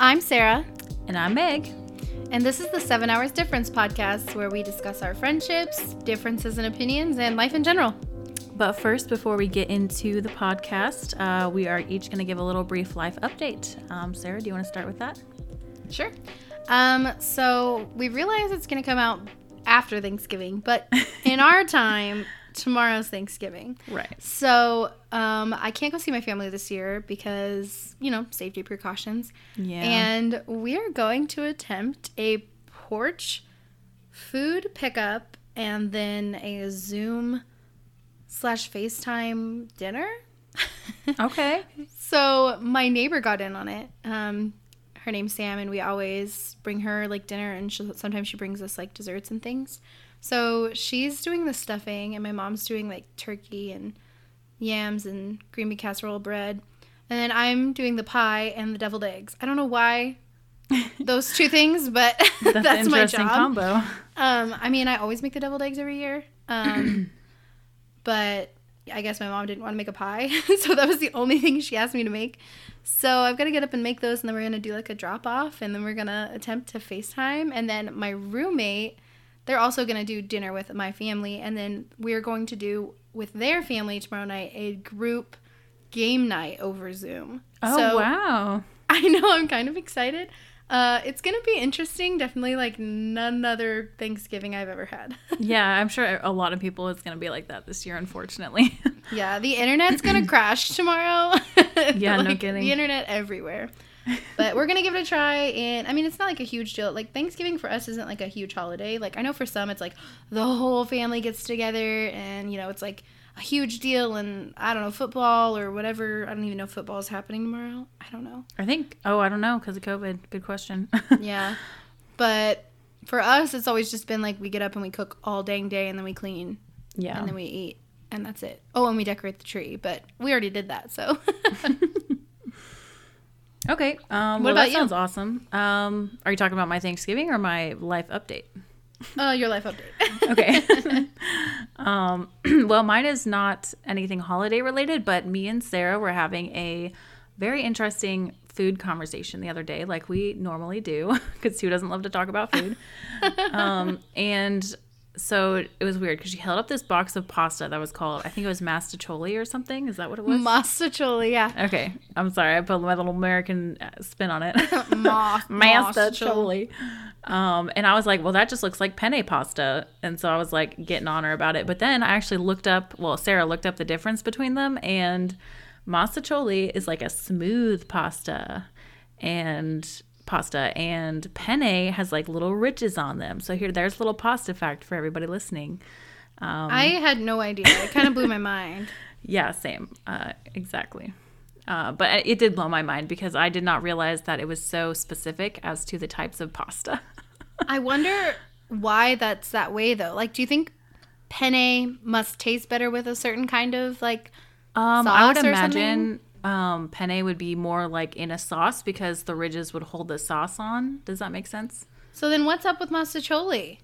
I'm Sarah, And I'm Meg. and this is the Seven Hours Difference podcast where we discuss our friendships, differences in opinions, and life in general. But first, before we get into the podcast, uh, we are each going to give a little brief life update. Um, Sarah, do you want to start with that? Sure. Um, so we realize it's going to come out after Thanksgiving, but in our time, tomorrow's Thanksgiving. Right. So um, I can't go see my family this year because, you know, safety precautions. Yeah. And we are going to attempt a porch food pickup and then a Zoom slash FaceTime dinner. okay. So my neighbor got in on it. Um, her name's Sam, and we always bring her like dinner, and she sometimes she brings us like desserts and things. So she's doing the stuffing, and my mom's doing like turkey and yams and green bean casserole bread, and then I'm doing the pie and the deviled eggs. I don't know why those two things, but That's, that's, my job. combo. Um, I mean, I always make the deviled eggs every year. Um, but I guess my mom didn't want to make a pie, so that was the only thing she asked me to make. So I've got to get up and make those, and then we're gonna do like a drop off, and then we're gonna attempt to FaceTime, and then my roommate, they're also gonna do dinner with my family, and then we're going to do with their family tomorrow night a group game night over Zoom. Oh, so wow. I know I'm kind of excited. Uh, it's gonna be interesting. Definitely like none other Thanksgiving I've ever had. Yeah, I'm sure a lot of people it's going to be like that this year, unfortunately. yeah, the internet's gonna crash tomorrow. Yeah, no kidding. The internet everywhere. But we're gonna give it a try, and I mean, it's not like a huge deal. Like Thanksgiving for us isn't like a huge holiday. Like I know for some, it's like the whole family gets together, and you know, it's like a huge deal. And I don't know, football or whatever. I don't even know if football is happening tomorrow. I don't know. I think, oh, I don't know, because of COVID. Good question. Yeah. But for us, it's always just been like we get up and we cook all dang day and then we clean yeah. and then we eat and that's it. Oh, and we decorate the tree, but we already did that. So Okay. Um, What well, that you? sounds awesome. Um, are you talking about my Thanksgiving or my life update? uh, your life update. Okay. um, well, mine is not anything holiday related, but me and Sarah were having a very interesting food conversation the other day, like we normally do, because who doesn't love to talk about food? um, and so it was weird because she held up this box of pasta that was called, I think it was mostaccioli or something. Is that what it was? Mostaccioli, yeah. okay. I'm sorry. I put my little American uh, spin on it. Ma- Mostaccioli. Um, and I was like, well, that just looks like penne pasta. And so I was like getting on her about it. But then I actually looked up, well, Sarah looked up the difference between them. And mostaccioli is like a smooth pasta. And pasta and penne has like little ridges on them. So here, there's a little pasta fact for everybody listening. Um, I had no idea. It kind of blew my mind. yeah, same. Uh, exactly. Uh, but it did blow my mind because I did not realize that it was so specific as to the types of pasta. I wonder why that's that way though. Like, do you think penne must taste better with a certain kind of like? Um, I would imagine um, penne would be more like in a sauce because the ridges would hold the sauce on. Does that make sense? So then, what's up with mostaccioli?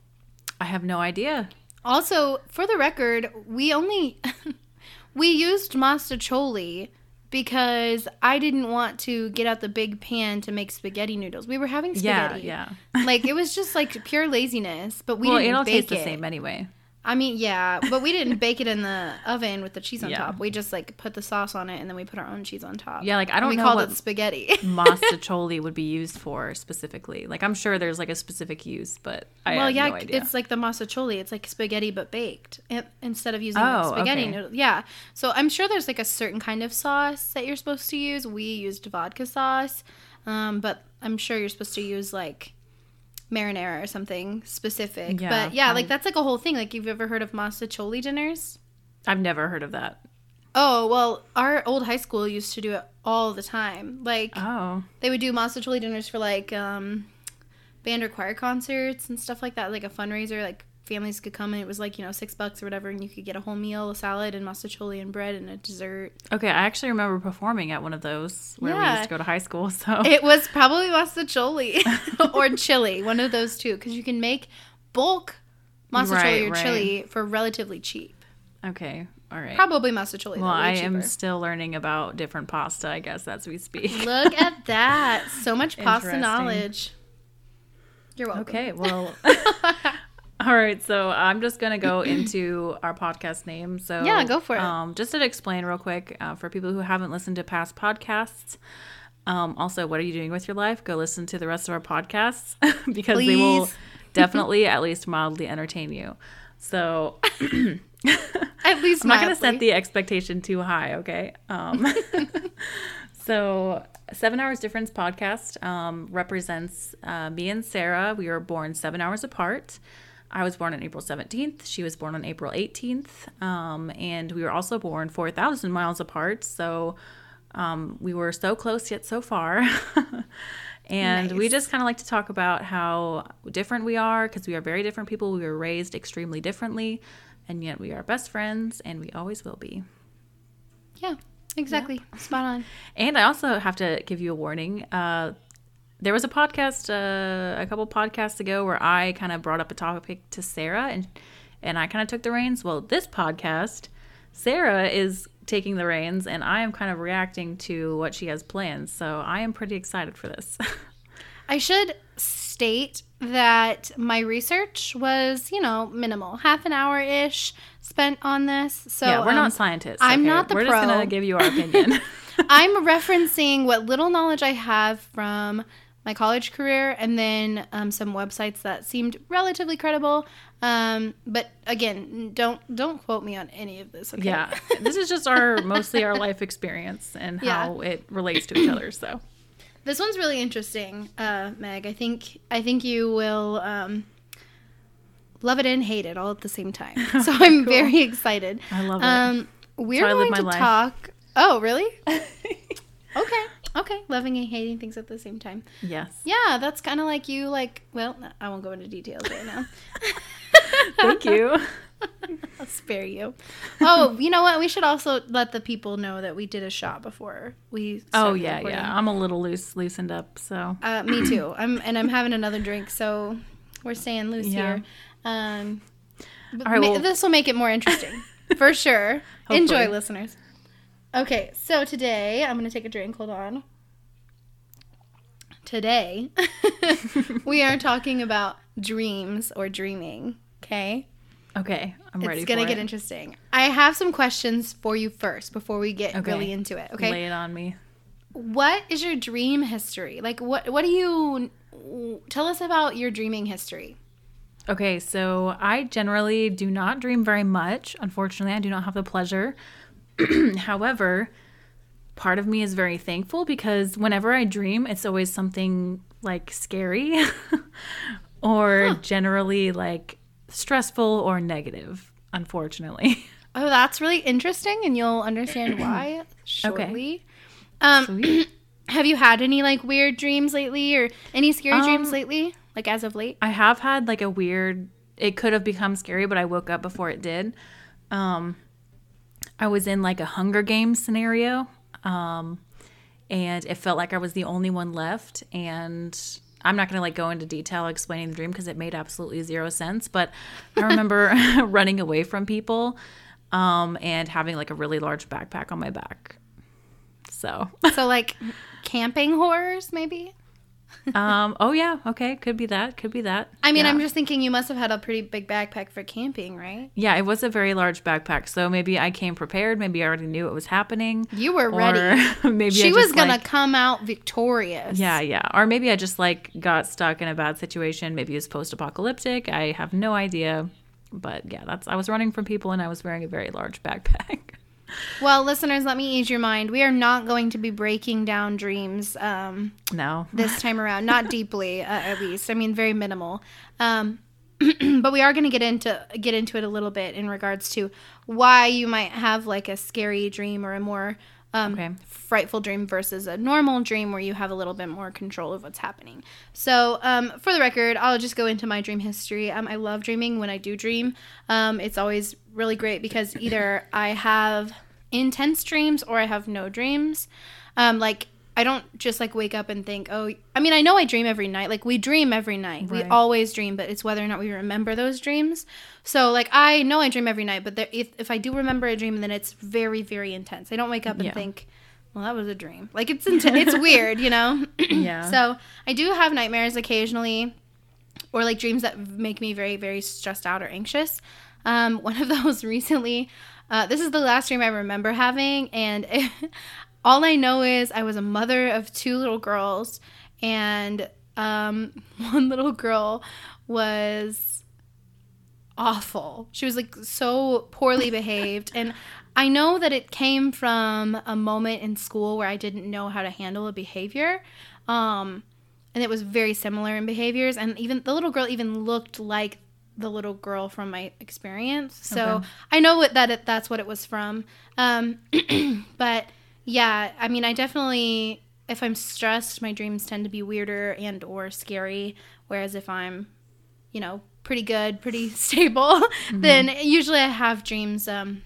I have no idea. Also, for the record, we only we used mostaccioli because I didn't want to get out the big pan to make spaghetti noodles. We were having spaghetti. Yeah, yeah. like it was just like pure laziness, but we well, didn't it'll bake taste it. the same anyway. I mean, yeah, but we didn't bake it in the oven with the cheese on Yeah. top. We just like put the sauce on it and then we put our own cheese on top. Yeah, like I don't we know called what it spaghetti. mostaccioli would be used for specifically. Like I'm sure there's like a specific use, but I well, have yeah, no idea. it's like the mostaccioli. It's like spaghetti but baked in- instead of using Oh, like spaghetti okay. noodles. Yeah, so I'm sure there's like a certain kind of sauce that you're supposed to use. We used vodka sauce, um, but I'm sure you're supposed to use like marinara or something specific. Yeah, but yeah, like that's like a whole thing. Like you've ever heard of mostaccioli dinners? I've never heard of that. Oh well, our old high school used to do it all the time. Like Oh, they would do mostaccioli dinners for like um, band or choir concerts and stuff like that, like a fundraiser. Like families could come and it was like you know six bucks or whatever, and you could get a whole meal, a salad, and mostaccioli and bread and a dessert. okay. I actually remember performing at one of those where we used to go to high school. So It was probably mostaccioli or chili, one of those two, because you can make bulk mostaccioli Right, or right. chili for relatively cheap. okay. All right. Probably mustacholi. well, I am still learning about different pasta, I guess, as we speak. Look at that. So much pasta knowledge. You're welcome. Okay, well. All right, so I'm just gonna go into our podcast name. So Yeah, go for it. Um, just to explain real quick uh, for people who haven't listened to past podcasts. Um, also, what are you doing with your life? Go listen to the rest of our podcasts because they will definitely at least mildly entertain you. So At least I'm not going to set the expectation too high, okay? Um, so, Seven Hours Difference podcast um, represents uh, me and Sarah. We were born seven hours apart. I was born on April 17th. She was born on April 18th. Um, and we were also born 4,000 miles apart. So, um, we were so close yet so far. and we just kind of like to talk about how different we are because we are very different people. We were raised extremely differently, and yet we are best friends, and we always will be. Yeah, exactly. Spot on. And I also have to give you a warning. Uh, there was a podcast uh, a couple podcasts ago where I kind of brought up a topic to Sarah, and and I kind of took the reins. Well, this podcast, Sarah is taking the reins, and I am kind of reacting to what she has planned. So I am pretty excited for this. I should state that my research was, you know, minimal, half an hour ish spent on this. So yeah, we're um, not scientists. I'm okay? not the We're pro. just gonna give you our opinion. I'm referencing what little knowledge I have from my college career and then um, some websites that seemed relatively credible. Um, but again, don't don't quote me on any of this. Okay? yeah, this is just our mostly our life experience and Yeah. how it relates to each other. So. This one's really interesting, uh, Meg. I think I think you will um, love it and hate it all at the same time. So I'm Cool. very excited. I love it. Um, we're how I live going my to life. talk. Oh, really? Okay, okay. Loving and hating things at the same time. Yes. Yeah, that's kind of like you. Like, well, I won't go into details right now. Thank you. I'll spare you. Oh, you know what? We should also let the people know that we did a shot before we. Oh yeah, recording. yeah. I'm a little loose, loosened up. So Uh, me too. I'm and I'm having another drink, so we're staying loose Yeah. here. Um, All right, ma- well- this will make it more interesting for sure. Enjoy, listeners. Okay, so today I'm gonna take a drink. Hold on. Today we are talking about dreams or dreaming. Okay, okay, I'm ready. it's gonna get it. interesting. I have some questions for you first before we get Okay. really into it. Okay, Lay it on me. what is your dream history? Like what what do you tell us about your dreaming history? Okay, so I generally do not dream very much. Unfortunately, I do not have the pleasure. However, part of me is very thankful because whenever I dream, it's always something like scary or generally like stressful or negative, unfortunately. Oh, that's really interesting and you'll understand why shortly. Um have you had any like weird dreams lately or any scary dreams Um, lately? Like as of late? I have had like a weird it could have become scary, but I woke up before it did. Um I was in like a Hunger Games scenario. Um and it felt like I was the only one left and I'm not going to like go into detail explaining the dream because it made absolutely zero sense, but I remember running away from people um and having like a really large backpack on my back. So, so like camping horrors maybe? Um oh yeah, okay, could be that, could be that. I mean, Yeah. I'm just thinking you must have had a pretty big backpack for camping, right? Yeah, it was a very large backpack. So maybe I came prepared. Maybe I already knew it was happening. You were ready. Maybe she I was just, to like- come out victorious. Yeah, yeah. Or maybe I just like got stuck in a bad situation. Maybe it was post-apocalyptic. I have no idea. But yeah, that's I was running from people and I was wearing a very large backpack. Well, listeners, let me ease your mind. We are not going to be breaking down dreams um, no. this time around, not deeply, uh, at least. I mean, very minimal. Um, but we are going to get into get into it a little bit in regards to why you might have like a scary dream or a more um, Okay. frightful dream versus a normal dream where you have a little bit more control of what's happening. So, um, for the record, I'll just go into my dream history. Um, I love dreaming when I do dream. Um, it's always really great because either I have intense dreams or I have no dreams. Um, like, I don't just like wake up and think, oh, I mean, I know I dream every night. Like we dream every night. We always dream, but it's whether or not we remember those dreams. So like I know I dream every night, but there, if if I do remember a dream, then it's very very intense. I don't wake up and Yeah. think, well, that was a dream. Like it's intense. it's weird, you know. Yeah. So I do have nightmares occasionally, or like dreams that make me very very stressed out or anxious. Um, one of those recently. Uh, this is the last dream I remember having, and all I know is I was a mother of two little girls, and um, one little girl was awful. She was like so poorly behaved, and I know that it came from a moment in school where I didn't know how to handle a behavior. Um, and it was very similar in behaviors and even the little girl even looked like the little girl from my experience. So Okay. i know what that it, that's what it was from. Um, but yeah i mean i definitely if i'm stressed my dreams tend to be weirder and or scary. Whereas if i'm you know pretty good pretty stable then usually i have dreams um,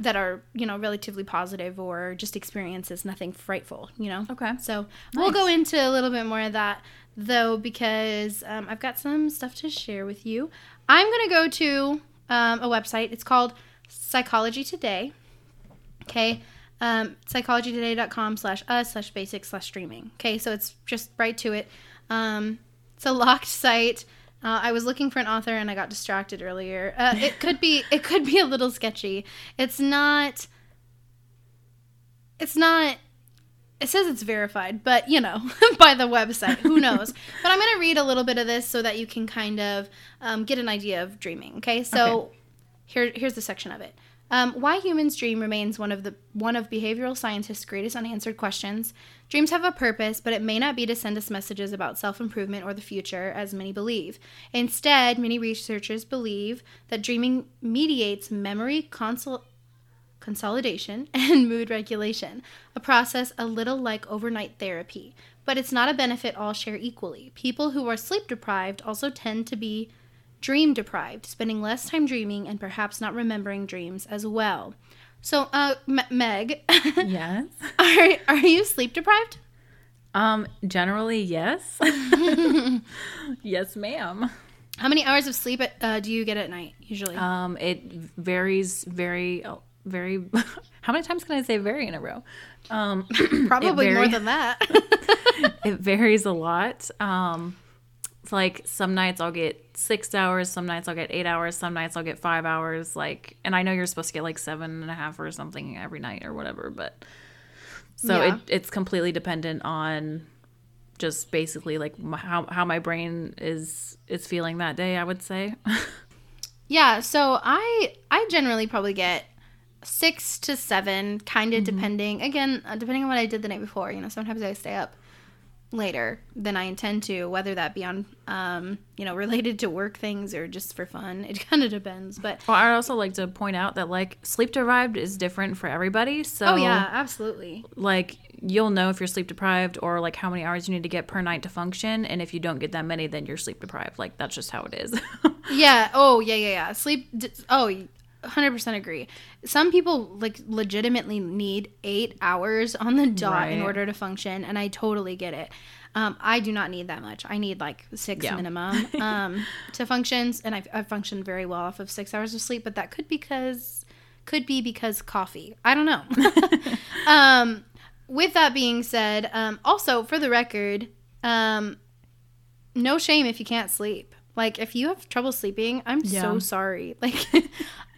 that are you know relatively positive or just experiences nothing frightful you know Okay. so we'll go into a little bit more of that though because um, I've got some stuff to share with you. I'm gonna go to um, a website. It's called Psychology Today. Okay. Um, psychologytoday.com slash us slash basic slash dreaming. Okay, so it's just right to it. Um, it's a locked site. Uh, I was looking for an author and I got distracted earlier. Uh, it could be it could be a little sketchy. It's not. It's not it says it's verified, but you know, by the website, who knows? but I'm going to read a little bit of this so that you can kind of um, get an idea of dreaming. Okay, so here here's the section of it. Um, why humans dream remains one of the one of behavioral scientists' greatest unanswered questions. Dreams have a purpose, but it may not be to send us messages about self improvement or the future, as many believe. Instead, many researchers believe that dreaming mediates memory consol- consolidation, and mood regulation, a process a little like overnight therapy. But it's not a benefit all share equally. People who are sleep deprived also tend to be dream deprived, spending less time dreaming and perhaps not remembering dreams as well. So, uh, M- Meg, Yes. are, are you sleep deprived? Um, generally, yes. yes, ma'am. How many hours of sleep uh, do you get at night usually? Um, it varies very, very. How many times can I say very in a row? Um, Probably more than that. it varies a lot. Um, it's like some nights I'll get six hours, some nights I'll get eight hours, some nights I'll get five hours. Like, and I know you're supposed to get like seven and a half or something every night or whatever, but so Yeah. it, it's completely dependent on just basically like how how my brain is is feeling that day. I would say. Yeah, so I I generally probably get six to seven, kind of depending. Again, uh, depending on what I did the night before. You know, sometimes I stay up later than I intend to, whether that be on um you know related to work things or just for fun. It kind of depends, but well, I'd also like to point out that like sleep deprived is different for everybody. So oh yeah, absolutely. like you'll know if you're sleep deprived or like how many hours you need to get per night to function and if you don't get that many then you're sleep deprived like that's just how it is Yeah. Oh yeah, yeah, yeah. Sleep. d- Oh. 100% agree. Some people like legitimately need 8 hours on the dot in order to function and I totally get it. Um, I do not need that much. I need like 6 Yeah. minimum um, to function and I've, I've functioned very well off of 6 hours of sleep, but that could because could be because coffee. I don't know. um, with that being said, um, also for the record, um, no shame if you can't sleep. Like if you have trouble sleeping, I'm so sorry. Like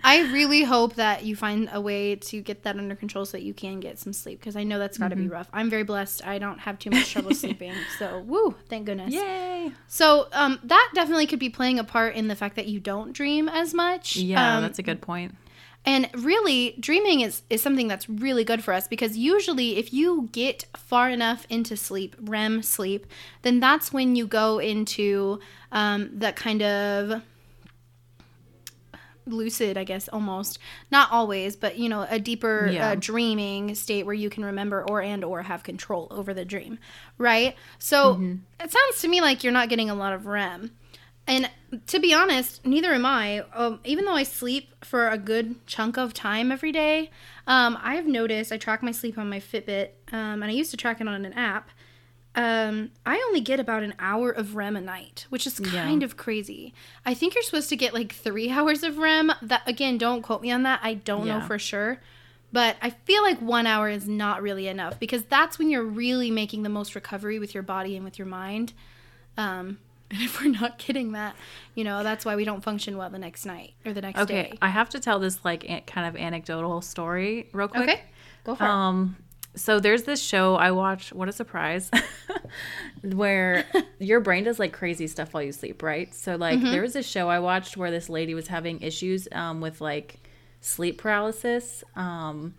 I really hope that you find a way to get that under control so that you can get some sleep because I know that's got to be rough. I'm very blessed. I don't have too much trouble sleeping. So, woo, thank goodness. yay So, um that definitely could be playing a part in the fact that you don't dream as much. yeah Um, that's a good point. point and really, dreaming is, is something that's really good for us because usually, if you get far enough into sleep, REM sleep, then that's when you go into um, that kind of lucid, I guess, almost. Not always, but you know, a deeper Yeah. uh, dreaming state where you can remember or and or have control over the dream, right? So it sounds to me like you're not getting a lot of REM. And to be honest, neither am I. Um, even though I sleep for a good chunk of time every day, um, I have noticed I track my sleep on my Fitbit, um, and I used to track it on an app. Um, I only get about an hour of REM a night, which is kind Yeah. of crazy. I think you're supposed to get like three hours of REM. That again, don't quote me on that. I don't know for sure, but I feel like one hour is not really enough because that's when you're really making the most recovery with your body and with your mind. Um, and if we're not getting that, you know, that's why we don't function well the next night or the next Okay, day. Okay, I have to tell this like kind of anecdotal story real quick. Okay, go for it. So there's this show I watch. What a surprise! where your brain does like crazy stuff while you sleep, right? So like Mm-hmm. there was this show I watched where this lady was having issues um, with like sleep paralysis. Um,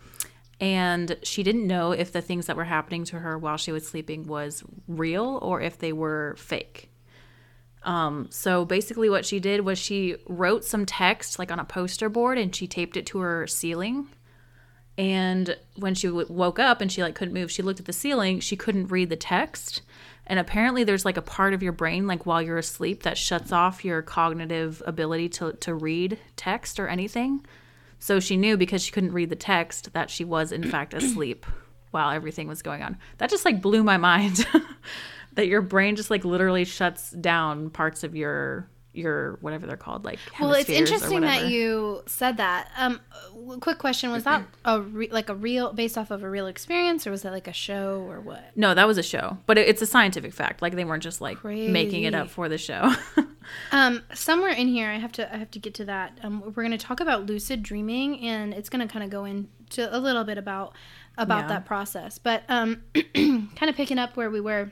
and she didn't know if the things that were happening to her while she was sleeping was real or if they were fake. Um, so basically, what she did was she wrote some text like on a poster board and she taped it to her ceiling. And when she w- woke up and she like couldn't move, she looked at the ceiling. She couldn't read the text. And apparently, there's like a part of your brain, like while you're asleep, that shuts off your cognitive ability to to read text or anything. So she knew because she couldn't read the text that she was in fact asleep while everything was going on. That just like blew my mind. that your brain just like literally shuts down parts of your your whatever they're called like Well, it's interesting that you said that. Um, quick question: Was that a re- like a real based off of a real experience, or was that like a show, or what? No, that was a show, but it, it's a scientific fact. Like they weren't just like making it up for the show. Um, somewhere in here, I have to I have to get to that. Um, we're going to talk about lucid dreaming, and it's going to kind of go into a little bit about about Yeah. that process. But um, kind of picking up where we were.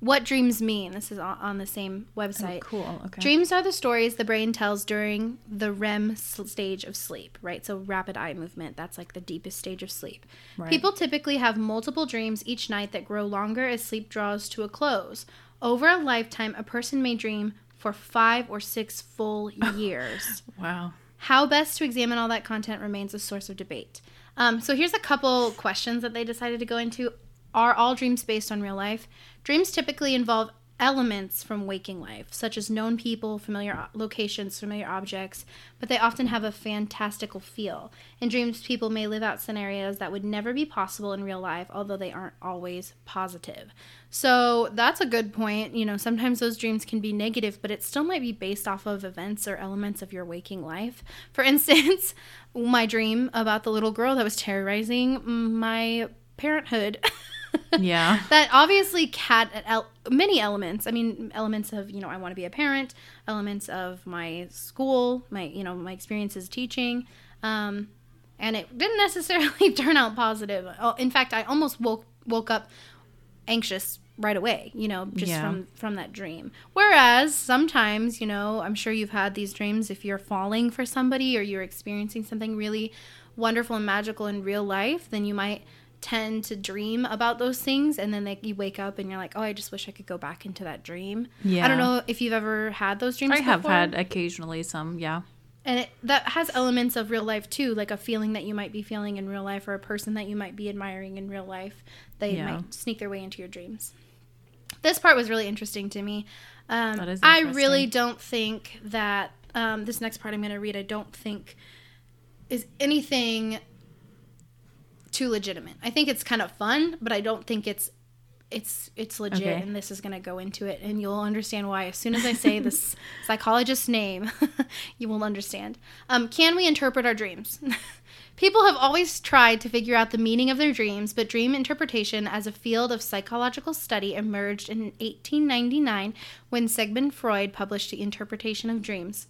What dreams mean? This is on, the same website. cool. Okay. Dreams are the stories the brain tells during the REM stage of sleep, right? So rapid eye movement, that's like the deepest stage of sleep. Right. People typically have multiple dreams each night that grow longer as sleep draws to a close. Over a lifetime, a person may dream for 5 or 6 full years. Wow. How best to examine all that content remains a source of debate. Um, so here's a couple questions that they decided to go into. Are all dreams based on real life? Dreams typically involve elements from waking life, such as known people, familiar locations, familiar objects, but they often have a fantastical feel. In dreams, people may live out scenarios that would never be possible in real life, although they aren't always positive. So that's a good point. You know, sometimes those dreams can be negative, but it still might be based off of events or elements of your waking life. For instance, my dream about the little girl that was terrorizing my parenthood. Yeah. that obviously had el- many elements. I mean, elements of you know I want to be a parent, elements of my school, my you know my experiences teaching, um, and it didn't necessarily turn out positive. Oh, In fact, I almost woke woke up anxious right away. You know, just Yeah. from from that dream. Whereas sometimes, you know, I'm sure you've had these dreams if you're falling for somebody or you're experiencing something really wonderful and magical in real life, then you might tend to dream about those things and then they, you wake up and you're like oh i just wish i could go back into that dream yeah i don't know if you've ever had those dreams I have before. had occasionally some, yeah. and it, that has elements of real life too like a feeling that you might be feeling in real life or a person that you might be admiring in real life they Yeah. might sneak their way into your dreams this part was really interesting to me um, That is i really don't think that um, this next part i'm going to read i don't think is anything too legitimate. I think it's kind of fun but i don't think it's it's it's legit Okay. and this is going to go into it and you'll understand why as soon as i say this psychologist's name you will understand. Um, can we interpret our dreams? People have always tried to figure out the meaning of their dreams but dream interpretation as a field of psychological study emerged in 1899 when sigmund freud published the interpretation of dreams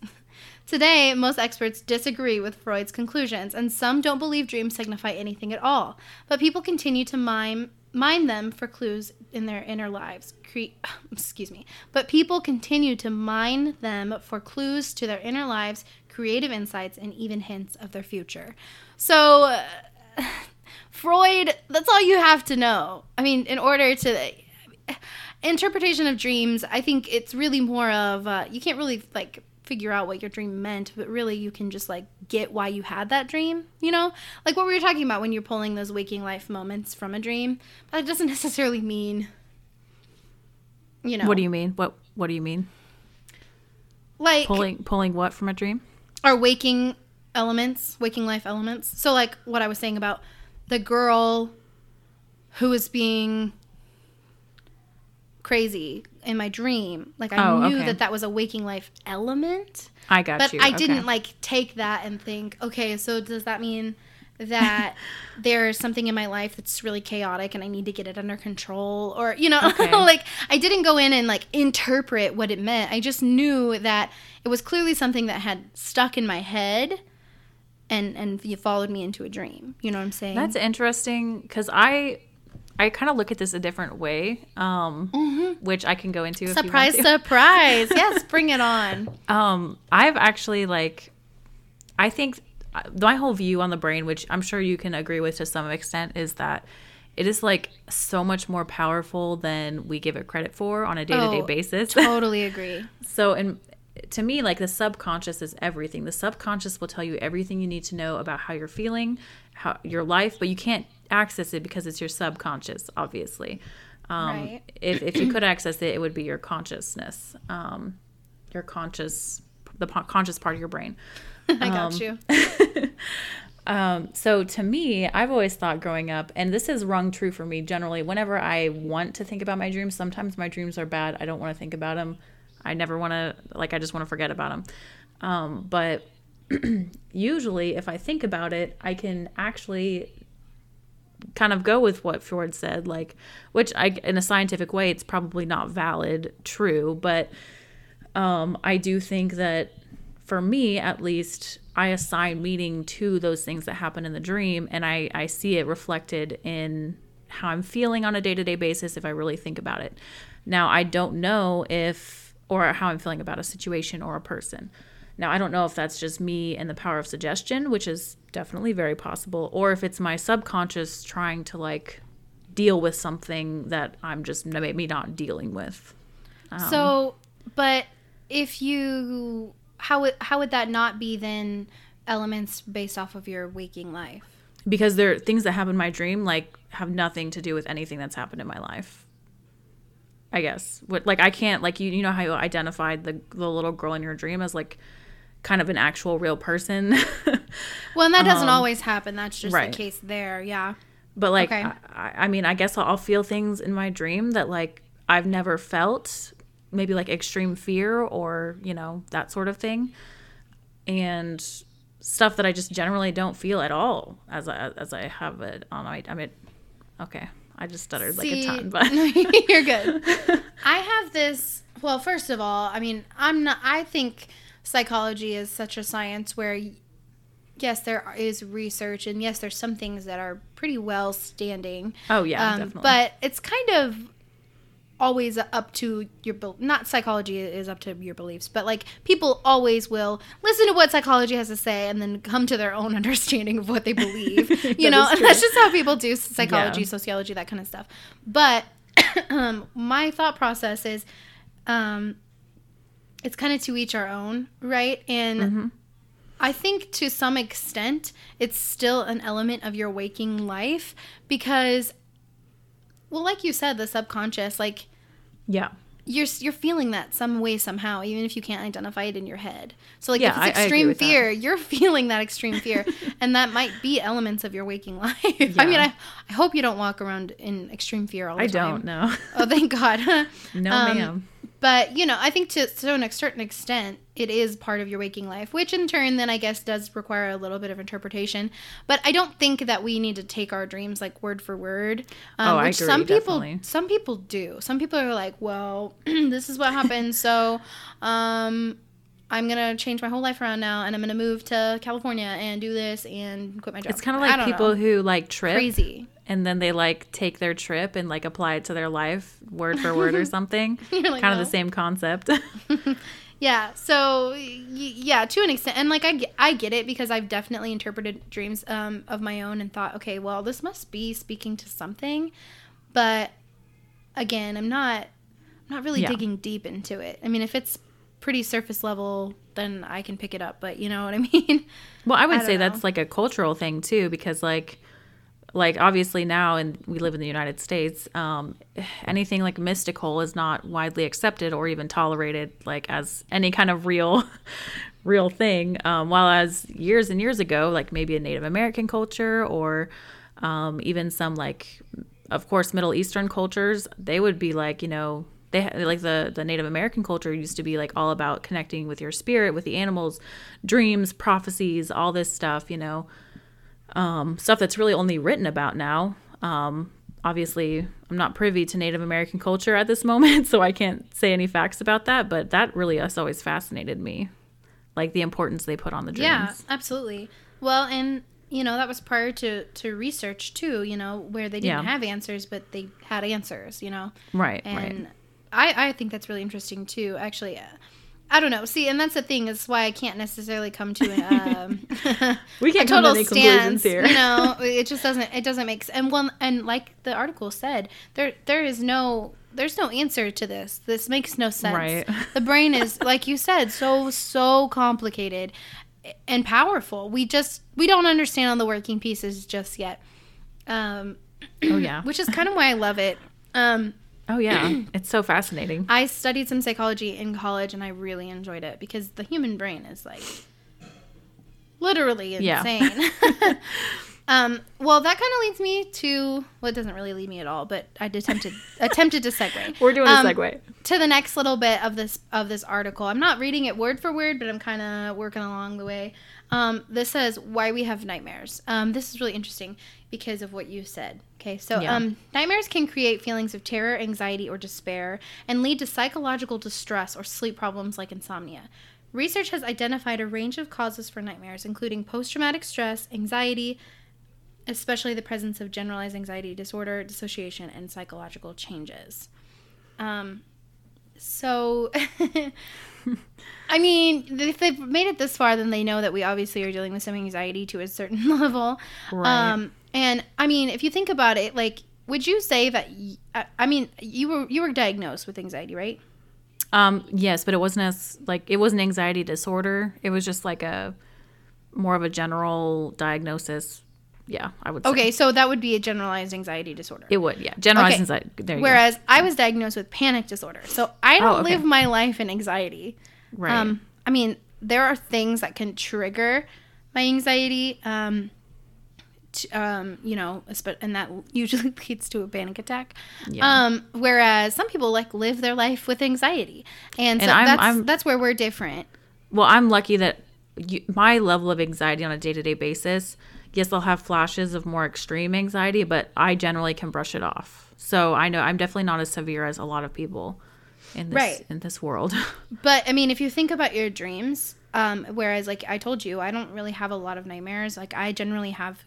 Today, most experts disagree with Freud's conclusions, and some don't believe dreams signify anything at all. But people continue to mime, mine them for clues in their inner lives. Cre- excuse me. But people continue to mine them for clues to their inner lives, creative insights, and even hints of their future. So, uh, Freud, that's all you have to know. I mean, in order to interpretation of dreams, I think it's really more of uh, you can't really like figure out what your dream meant, but really you can just like get why you had that dream. You know, like what we were talking about when you're pulling those waking life moments from a dream. But it doesn't necessarily mean, you know, What do you mean? What What do you mean? like Pulling pulling what from a dream? our waking elements, waking life elements. So like what I was saying about the girl who was being crazy in my dream. Like I Oh, knew okay. that that was a waking life element, I got but you. I Okay. didn't like take that and think, okay, so does that mean that there's something in my life that's really chaotic and I need to get it under control or you know Okay. like I didn't go in and like interpret what it meant. I just knew that it was clearly something that had stuck in my head and and you followed me into a dream. You know what I'm saying? That's interesting because I I kind of look at this a different way, um, which I can go into. if you want surprise surprise. yes, bring it on. Um, I've actually like, I think uh, my whole view on the brain, which I'm sure you can agree with to some extent, is that it is like so much more powerful than we give it credit for on a day to day Oh, basis. Totally agree. so, and to me, like the subconscious is everything. The subconscious will tell you everything you need to know about how you're feeling, how your life, but you can't access it because it's your subconscious, obviously. Um, Right. If, if you could access it, it would be your consciousness, um, your conscious, the conscious part of your brain. I got Um, you. Um, so to me, I've always thought growing up, and this has rung true for me generally, whenever I want to think about my dreams, sometimes my dreams are bad. I don't want to think about them. I never want to, like, I just want to forget about them. Um, but usually, if I think about it, I can actually kind of go with what Freud said, like, which I, in a scientific way, it's probably not valid, true, but um, I do think that for me, at least, I assign meaning to those things that happen in the dream, and I, I see it reflected in how I'm feeling on a day to day basis if I really think about it. Now, I don't know if, or how I'm feeling about a situation or a person. Now, I don't know if that's just me and the power of suggestion, which is definitely very possible, or if it's my subconscious trying to like deal with something that I'm just maybe not dealing with. Um, so, but if you how would how would that not be then elements based off of your waking life? because there are things that happen in my dream like have nothing to do with anything that's happened in my life i guess what like i can't like you you know how you identified the the little girl in your dream as like kind of an actual real person Well, and that doesn't Um, always happen. That's just right. the case there. Yeah. but like Okay. I, I mean i guess i'll feel things in my dream that like i've never felt maybe like extreme fear or you know that sort of thing and stuff that i just generally don't feel at all as i as i have it on my i mean okay i just stuttered like a ton but you're good. I have this. Well, first of all, I mean, I'm not. I think psychology is such a science where, yes, there is research, and yes, there's some things that are pretty well standing. oh yeah Um, definitely But it's kind of always up to your not psychology is up to your beliefs but like people always will listen to what psychology has to say and then come to their own understanding of what they believe you know and that's just how people do psychology Yeah. sociology that kind of stuff but um, my thought process is um, it's kind of to each our own right and Mm-hmm. I think to some extent it's still an element of your waking life because well like you said the subconscious like yeah you're you're feeling that some way somehow even if you can't identify it in your head. So like Yeah, if I- I it's extreme with that. fear, you're feeling that extreme fear and that might be elements of your waking life. I mean I, I hope you don't walk around in extreme fear all the i time. I don't know Oh thank God. no Um, ma'am But you know, I think to to a certain extent, it is part of your waking life, which in turn then I guess does require a little bit of interpretation. But I don't think that we need to take our dreams like word for word. Um, Oh, I which agree, some people definitely. some people do. Some people are like, well, this is what happened, so um, I'm gonna change my whole life around now, and I'm gonna move to California and do this and quit my job. it's kind of like people know. who like trip crazy. And then they like take their trip and like apply it to their life word for word or something like, kind of "No." the same concept Yeah. So y- yeah, to an extent, and like I get, I get it because I've definitely interpreted dreams um, of my own and thought, okay, well, this must be speaking to something, but again, I'm not, I'm not really Yeah. digging deep into it. I mean, if it's pretty surface level, then I can pick it up. But you know what I mean? Well, I would I say know. that's like a cultural thing too, because like like obviously now and we live in the united states um, anything like mystical is not widely accepted or even tolerated like as any kind of real real thing. Um, while as years and years ago like maybe a native american culture or um, even some like of course middle eastern cultures they would be like you know they like the the native american culture used to be like all about connecting with your spirit with the animals dreams prophecies all this stuff you know um, stuff that's really only written about now. Um, obviously, I'm not privy to Native American culture at this moment, so I can't say any facts about that. But that really has always fascinated me, like the importance they put on the dreams. Yeah, absolutely. Well, and you know that was prior to to research too. You know where they didn't Yeah. have answers, but they had answers. You know, Right, and right. I I think that's really interesting too. Actually. I don't know. See, and that's the thing. Is why I can't necessarily come to an, um, We can't a come to total any stance. here. You know, it just doesn't. It doesn't make sense. And one, and like the article said, there there is no there's no answer to this. This makes no sense. Right. The brain is, like you said, so so complicated and powerful. We just we don't understand all the working pieces just yet. Um, Oh yeah. which is kind of why I love it. Um, Oh yeah. it's so fascinating. I studied some psychology in college and I really enjoyed it because the human brain is like literally Yeah. insane. um, well, that kind of leads me to well, it doesn't really lead me at all, but I attempted attempted to segue. We're doing a Um, segue. to the next little bit of this of this article. I'm not reading it word for word, but I'm kind of working along the way. Um, this says why we have nightmares. Um, this is really interesting because of what you said. Okay, so Yeah. um, nightmares can create feelings of terror, anxiety, or despair, and lead to psychological distress or sleep problems like insomnia. Research has identified a range of causes for nightmares, including post-traumatic stress, anxiety, especially the presence of generalized anxiety disorder, dissociation, and psychological changes. Um, so, I mean, if they've made it this far, then they know that we obviously are dealing with some anxiety to a certain level. Right. Um, and I mean, if you think about it, like, would you say that? Y- I, I mean, you were you were diagnosed with anxiety, right? Um, yes, but it wasn't as like it was an anxiety disorder. It was just like a more of a general diagnosis. Yeah, I would say. Okay, so that would be a generalized anxiety disorder. It would, yeah. Generalized Okay. anxiety. There you Whereas I was diagnosed with panic disorder. So I don't Oh, okay. live my life in anxiety. Right. Um, I mean, there are things that can trigger my anxiety. Um, t- um, you know, and that usually leads to a panic attack. Yeah. Um, whereas some people like live their life with anxiety, and, so And I'm- that's I'm- that's where we're different. well, I'm lucky that you, my level of anxiety on a day to day basis, yes, I'll have flashes of more extreme anxiety, but I generally can brush it off. So I know I'm definitely not as severe as a lot of people in this Right. in this world. But I mean, if you think about your dreams, um, whereas like I told you, I don't really have a lot of nightmares. Like I generally have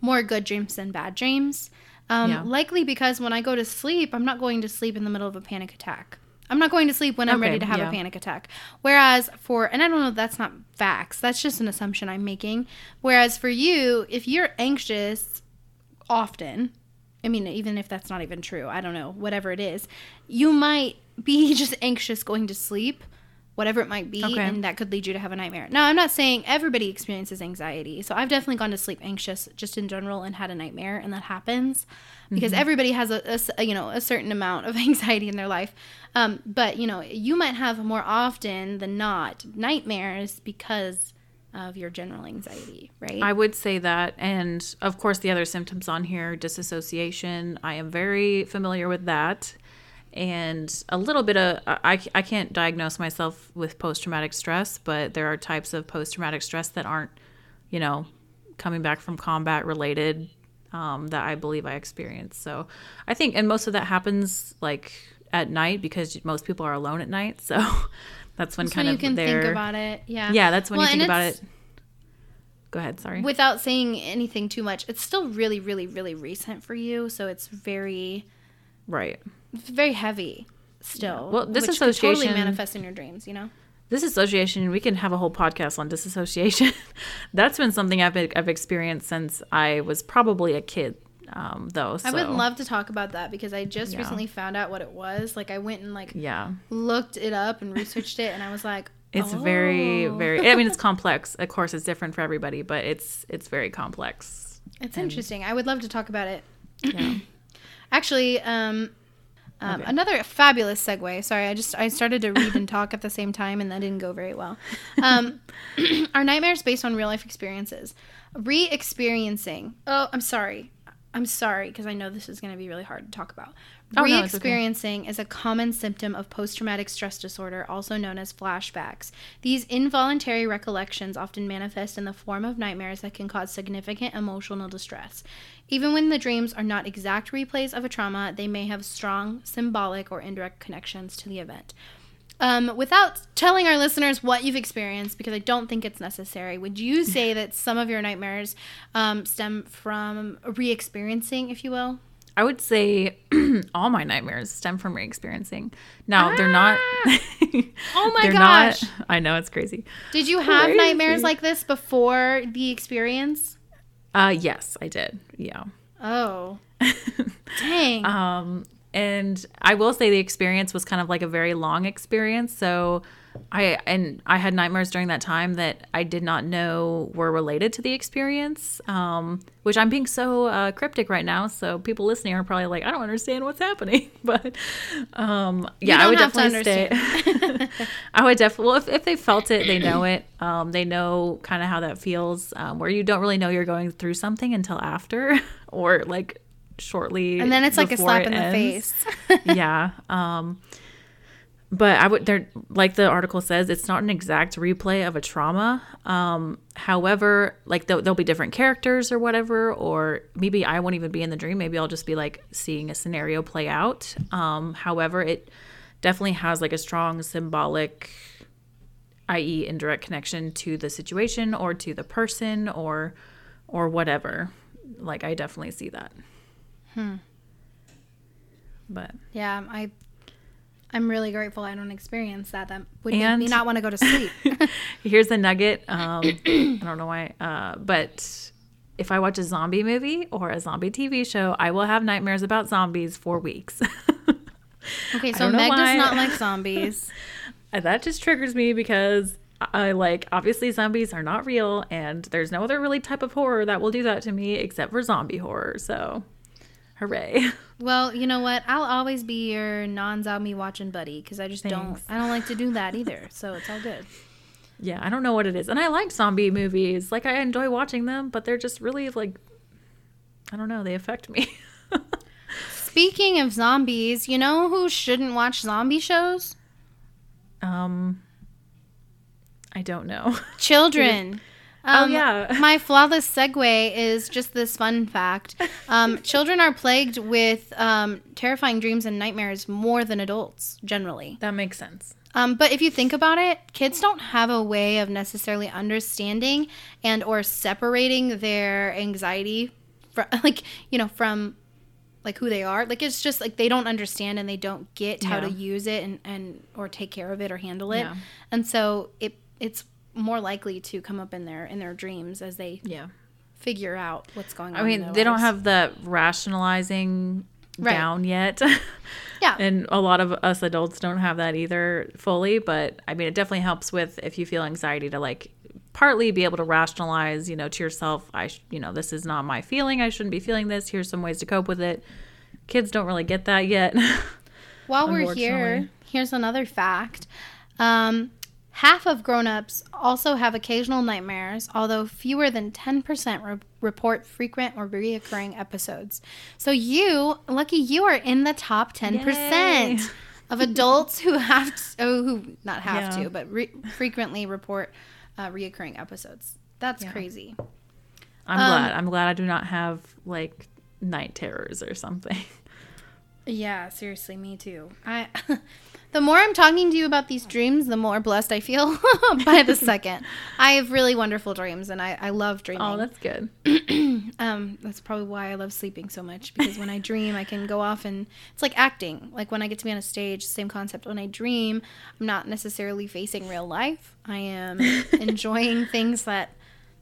more good dreams than bad dreams. Um, Yeah. Likely because when I go to sleep, I'm not going to sleep in the middle of a panic attack. I'm not going to sleep when I'm ready to have yeah. a panic attack. Whereas for, and I don't know, that's not facts. That's just an assumption I'm making. Whereas for you, if you're anxious often, I mean, even if that's not even true, I don't know, whatever it is, you might be just anxious going to sleep, whatever it might be, Okay. and that could lead you to have a nightmare. Now, I'm not saying everybody experiences anxiety. So I've definitely gone to sleep anxious just in general and had a nightmare, and that happens because everybody has a you know a certain amount of anxiety in their life. Um, but you know, you might have more often than not nightmares because of your general anxiety, right? I would say that. And of course, the other symptoms on here disassociation. I am very familiar with that. And a little bit of, I, I can't diagnose myself with post traumatic stress, but there are types of post traumatic stress that aren't, you know, coming back from combat related um, that I believe I experienced. So I think, and most of that happens like at night because most people are alone at night. So that's when kind you of can their, think about it. Yeah. yeah, that's when Well, you think about it. Go ahead. Sorry. without saying anything too much, it's still really, really, really recent for you. So it's very, right. Very heavy still. Well, which could totally disassociation- manifest in your dreams. You know. Disassociation, we can have a whole podcast on disassociation. That's been something I've, I've experienced since I was probably a kid, um, though. So. I would love to talk about that because I just Yeah. recently found out what it was. Like I went and like Yeah. looked it up and researched it, and I was like, It's very, oh. very, I mean, it's complex. Of course, it's different for everybody, but it's, it's very complex. It's interesting. I would love to talk about it. Yeah. Actually, um, um, Okay. another fabulous segue. Sorry, I just I started to read and talk at the same time, and that didn't go very well. Um, are nightmares based on real life experiences? Re-experiencing. Oh, I'm sorry. I'm sorry because I know this is going to be really hard to talk about. Oh, no, okay. Re-experiencing is a common symptom of post-traumatic stress disorder, also known as flashbacks. These involuntary recollections often manifest in the form of nightmares that can cause significant emotional distress. Even when the dreams are not exact replays of a trauma, they may have strong symbolic or indirect connections to the event. Um, without telling our listeners what you've experienced, because I don't think it's necessary, would you say that some of your nightmares um, stem from re experiencing, if you will? I would say all my nightmares stem from re-experiencing. Now they're not. Oh my they're gosh. Not, I know it's crazy. Did you have Crazy. nightmares like this before the experience? Uh, yes, I did. Yeah. Oh, dang. Um, and I will say the experience was kind of like a very long experience. So I and I had nightmares during that time that I did not know were related to the experience. Um, which I'm being so uh, cryptic right now. So people listening are probably like, I don't understand what's happening. But um, yeah, I would definitely stay. I would definitely. Well, if, if they felt it, they know it. Um, they know kind of how that feels. Um, where you don't really know you're going through something until after, or like shortly. and then it's like a slap it in the ends. face. yeah. Um, but I would there like the article says it's not an exact replay of a trauma. Um, however, like there'll, there'll be different characters or whatever, or maybe I won't even be in the dream. Maybe I'll just be like seeing a scenario play out. Um, however, it definitely has like a strong symbolic, i.e., indirect connection to the situation or to the person or or whatever. Like I definitely see that. Hmm. But yeah, I. I'm really grateful I don't experience that. That would And- make me not want to go to sleep. Here's the nugget. Um, I don't know why, uh, but if I watch a zombie movie or a zombie TV show, I will have nightmares about zombies for weeks. Okay, so Meg why. does not like zombies. And that just triggers me because I like obviously zombies are not real, and there's no other really type of horror that will do that to me except for zombie horror. So, hooray! Well, you know what? I'll always be your non-zombie watching buddy because I just don't. I don't like to do that either. So it's all good. Yeah, I don't know what it is, and I like zombie movies. Like I enjoy watching them, but they're just really like I don't know. They affect me. Speaking of zombies, you know who shouldn't watch zombie shows? um, I don't know. Children. Oh, Um, yeah. my flawless segue is just this fun fact. Um, children are plagued with um, terrifying dreams and nightmares more than adults, generally. That makes sense. Um, but if you think about it, kids don't have a way of necessarily understanding and or separating their anxiety, from, like you know, from like who they are. Like it's just like they don't understand and they don't get how to use it and, and or take care of it or handle it, Yeah. and so it it's more likely to come up in their in their dreams as they Yeah. figure out what's going on. I in mean, their they don't have the rationalizing Right. down yet. Yeah. and a lot of us adults don't have that either fully, but I mean, it definitely helps with if you feel anxiety to like partly be able to rationalize, you know, to yourself, I, sh- you know, this is not my feeling. I shouldn't be feeling this. Here's some ways to cope with it. Kids don't really get that yet. While we're here, here's another fact. Um, half of grown-ups also have occasional nightmares, although fewer than 10% re- report frequent or reoccurring episodes. So you, lucky you are in the top 10% Yay. of adults who have to, oh, who not have Yeah. to, but re- frequently report uh, reoccurring episodes. That's Yeah. crazy. I'm Um, glad. I'm glad I do not have like night terrors or something. Yeah, seriously, me too. I the more I'm talking to you about these dreams, the more blessed I feel by the second. I have really wonderful dreams and I, I love dreaming. Oh, that's good. um that's probably why I love sleeping so much because when I dream I can go off and it's like acting. Like when I get to be on a stage, same concept. When I dream, I'm not necessarily facing real life. I am enjoying things that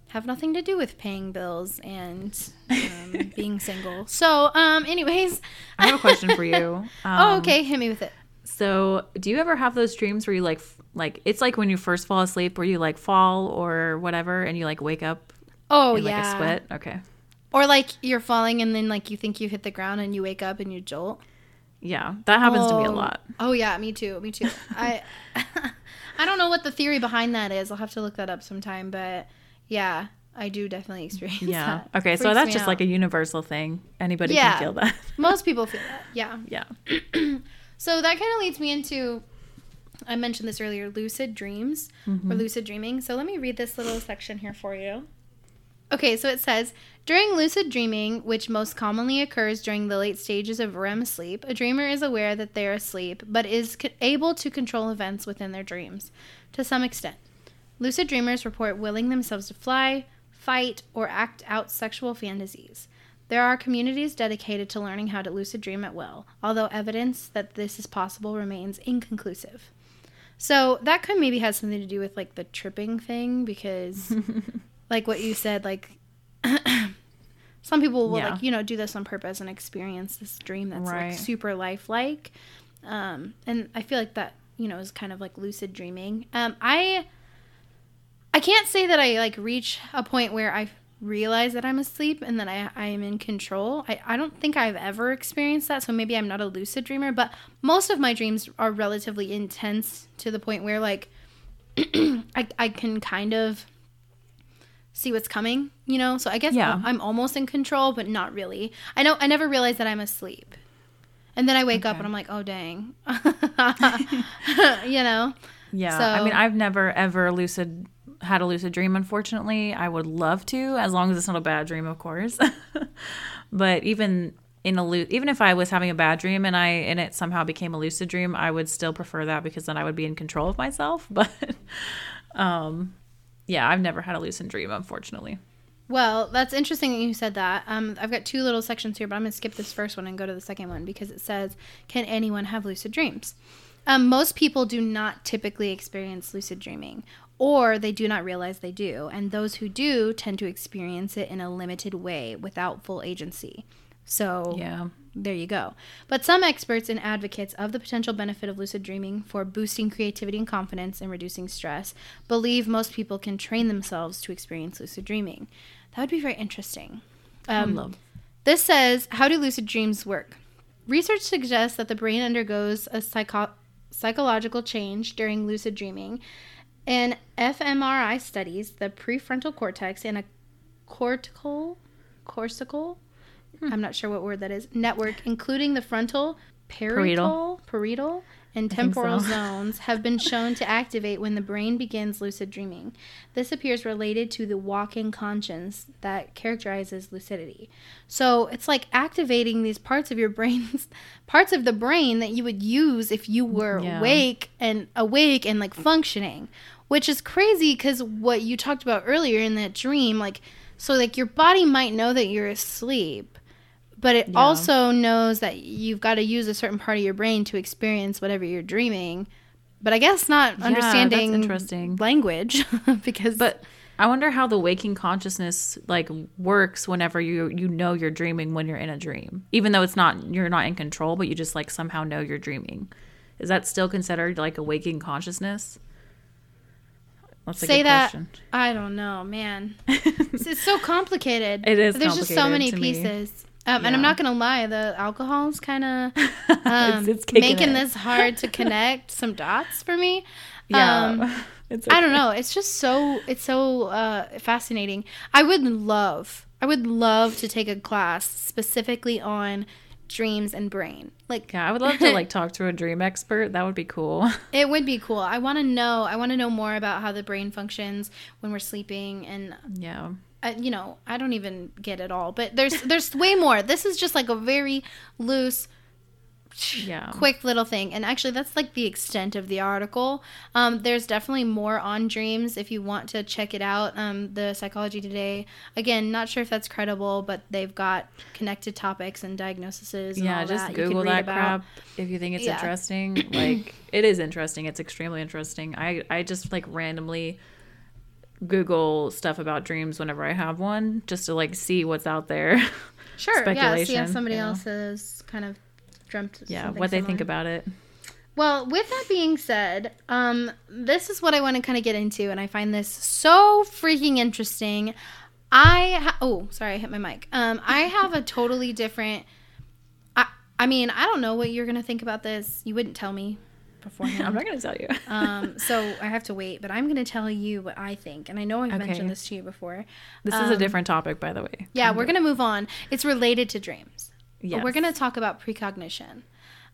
have nothing to do with paying bills and um, being single. So, um anyways, I have a question for you. oh, Um, okay, hit me with it. So, do you ever have those dreams where you like, like it's like when you first fall asleep, where you like fall or whatever, and you like wake up Oh in like a sweat? Okay. Or like you're falling and then like you think you hit the ground and you wake up and you jolt. Yeah, that happens to me a Oh. lot. Oh yeah, me too. Me too. I I don't know what the theory behind that is. I'll have to look that up sometime, but yeah, I do definitely experience that. Yeah. that. Okay, so that's just like a universal thing. Anybody Yeah. can feel that. most people feel that. Yeah. yeah. So that kind of leads me into I mentioned this earlier, lucid dreams or mm-hmm. lucid dreaming. So let me read this little section here for you. Okay, so it says during lucid dreaming, which most commonly occurs during the late stages of REM sleep, a dreamer is aware that they are asleep, but is co- able to control events within their dreams to some extent. Lucid dreamers report willing themselves to fly, fight, or act out sexual fantasies. There are communities dedicated to learning how to lucid dream at will, although evidence that this is possible remains inconclusive. So that could maybe has something to do with like the tripping thing because like what you said like some people will Yeah. like you know do this on purpose and experience this dream that's Right. like super lifelike um and i feel like that you know is kind of like lucid dreaming um i i can't say that i like reach a point where i realize that i'm asleep and that i i am in control i i don't think i've ever experienced that so maybe i'm not a lucid dreamer but most of my dreams are relatively intense to the point where like I, I can kind of see what's coming, you know? So I guess Yeah. I'm almost in control, but not really. I know I never realized that I'm asleep. And then I wake up and I'm like, oh dang. you know? Yeah. I mean, I've never ever lucid had a lucid dream unfortunately. I would love to as long as it's not a bad dream, of course. but even in a lu- even if I was having a bad dream and I and it somehow became a lucid dream, I would still prefer that because then I would be in control of myself, but um yeah, I've never had a lucid dream unfortunately. Well, that's interesting that you said that. Um, I've got two little sections here, but I'm going to skip this first one and go to the second one because it says, Can anyone have lucid dreams? Um, most people do not typically experience lucid dreaming, or they do not realize they do. And those who do tend to experience it in a limited way without full agency. So, Yeah. there you go. But some experts and advocates of the potential benefit of lucid dreaming for boosting creativity and confidence and reducing stress believe most people can train themselves to experience lucid dreaming. That would be very interesting. I Um, love. this says, How do lucid dreams work? Research suggests that the brain undergoes a psycho- psychological change during lucid dreaming. In fMRI studies, the prefrontal cortex and a cortical, cortical, hmm. I'm not sure what word that is, network, including the frontal, parietal, parietal, and temporal so. zones, have been shown to activate when the brain begins lucid dreaming. This appears related to the walking conscience that characterizes lucidity. So it's like activating these parts of your brains, parts of the brain that you would use if you were Yeah. awake and awake and like functioning, which is crazy because what you talked about earlier in that dream, like, so like your body might know that you're asleep, but it Yeah. also knows that you've got to use a certain part of your brain to experience whatever you're dreaming. But I guess not that's understanding interesting. language because But I wonder how the waking consciousness like works whenever you you know you're dreaming when you're in a dream. Even though it's not you're not in control, but you just like somehow know you're dreaming. Is that still considered like a waking consciousness? That's say that question. I don't know, man. it's, it's so complicated. It is There's just so many pieces. Um, And I'm not gonna lie, the alcohol's kind of um, making it. this hard to connect some dots for me. Yeah. Um, it's I don't know. It's just so it's so uh, fascinating. I would love, I would love to take a class specifically on dreams and brain. Like, Yeah, I would love to like talk to a dream expert. That would be cool. it would be cool. I want to know. I want to know more about how the brain functions when we're sleeping, and yeah. uh, you know, I don't even get it all. But there's there's way more. This is just like a very loose Yeah. quick little thing and actually that's like the extent of the article um, there's definitely more on dreams if you want to check it out um, the psychology today again not sure if that's credible but they've got connected topics and diagnoses and Yeah, all just that you can Google that crap if you think it's Yeah. interesting. Like it is interesting. It's extremely interesting. I I just like randomly Google stuff about dreams whenever I have one, just to like see what's out there. sure Speculation. yeah see if somebody you know? else has kind of dreamt yeah, what they think about it. Well, with that being said, um, this is what I want to kind of get into, and I find this so freaking interesting. I ha- oh sorry I hit my mic. Um, I have a totally different. I I mean I don't know what you're gonna think about this. You wouldn't tell me beforehand. I'm not gonna tell you. um, so I have to wait, but I'm gonna tell you what I think, and I know I've Okay. mentioned this to you before. this is a um, different topic, by the way. Yeah, we're gonna move on. It's related to dreams. Yes. We're gonna talk about precognition.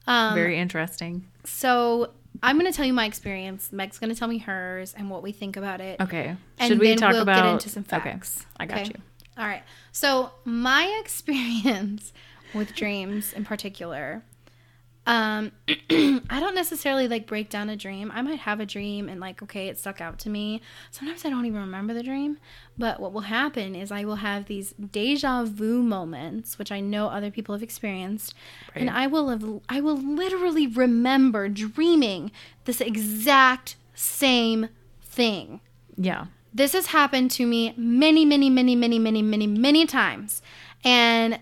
Um, Very interesting. so I'm gonna tell you my experience. Meg's gonna tell me hers and what we think about it. Okay. And Should we then talk we'll about get into some Okay, facts. I got Okay. you. All right. So my experience with dreams in particular, um, I don't necessarily like break down a dream. I might have a dream and like, okay, it stuck out to me. Sometimes I don't even remember the dream. But what will happen is I will have these deja vu moments, which I know other people have experienced, and I will have, I will literally remember dreaming this exact same thing. Yeah. This has happened to me many, many, many, many, many, many, many times. And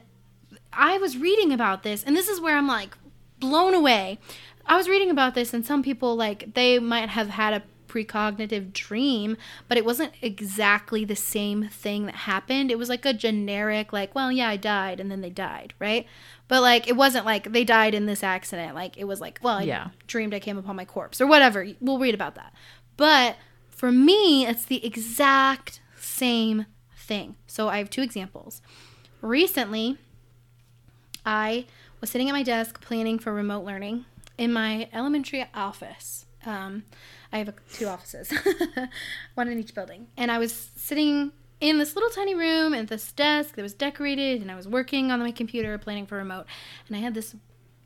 I was reading about this, and this is where I'm like blown away. I was reading about this, and some people, like, they might have had a precognitive dream, but it wasn't exactly the same thing that happened. It was like a generic, like, well, yeah, I died, and then they died, right? But like, it wasn't like they died in this accident. Like, it was like, well, I Yeah. dreamed I came upon my corpse or whatever. We'll read about that. But for me, it's the exact same thing. So I have two examples. Recently, I was sitting at my desk planning for remote learning in my elementary office. Um, I have a, two offices, one in each building. And I was sitting in this little tiny room at this desk that was decorated, and I was working on my computer planning for remote. And I had this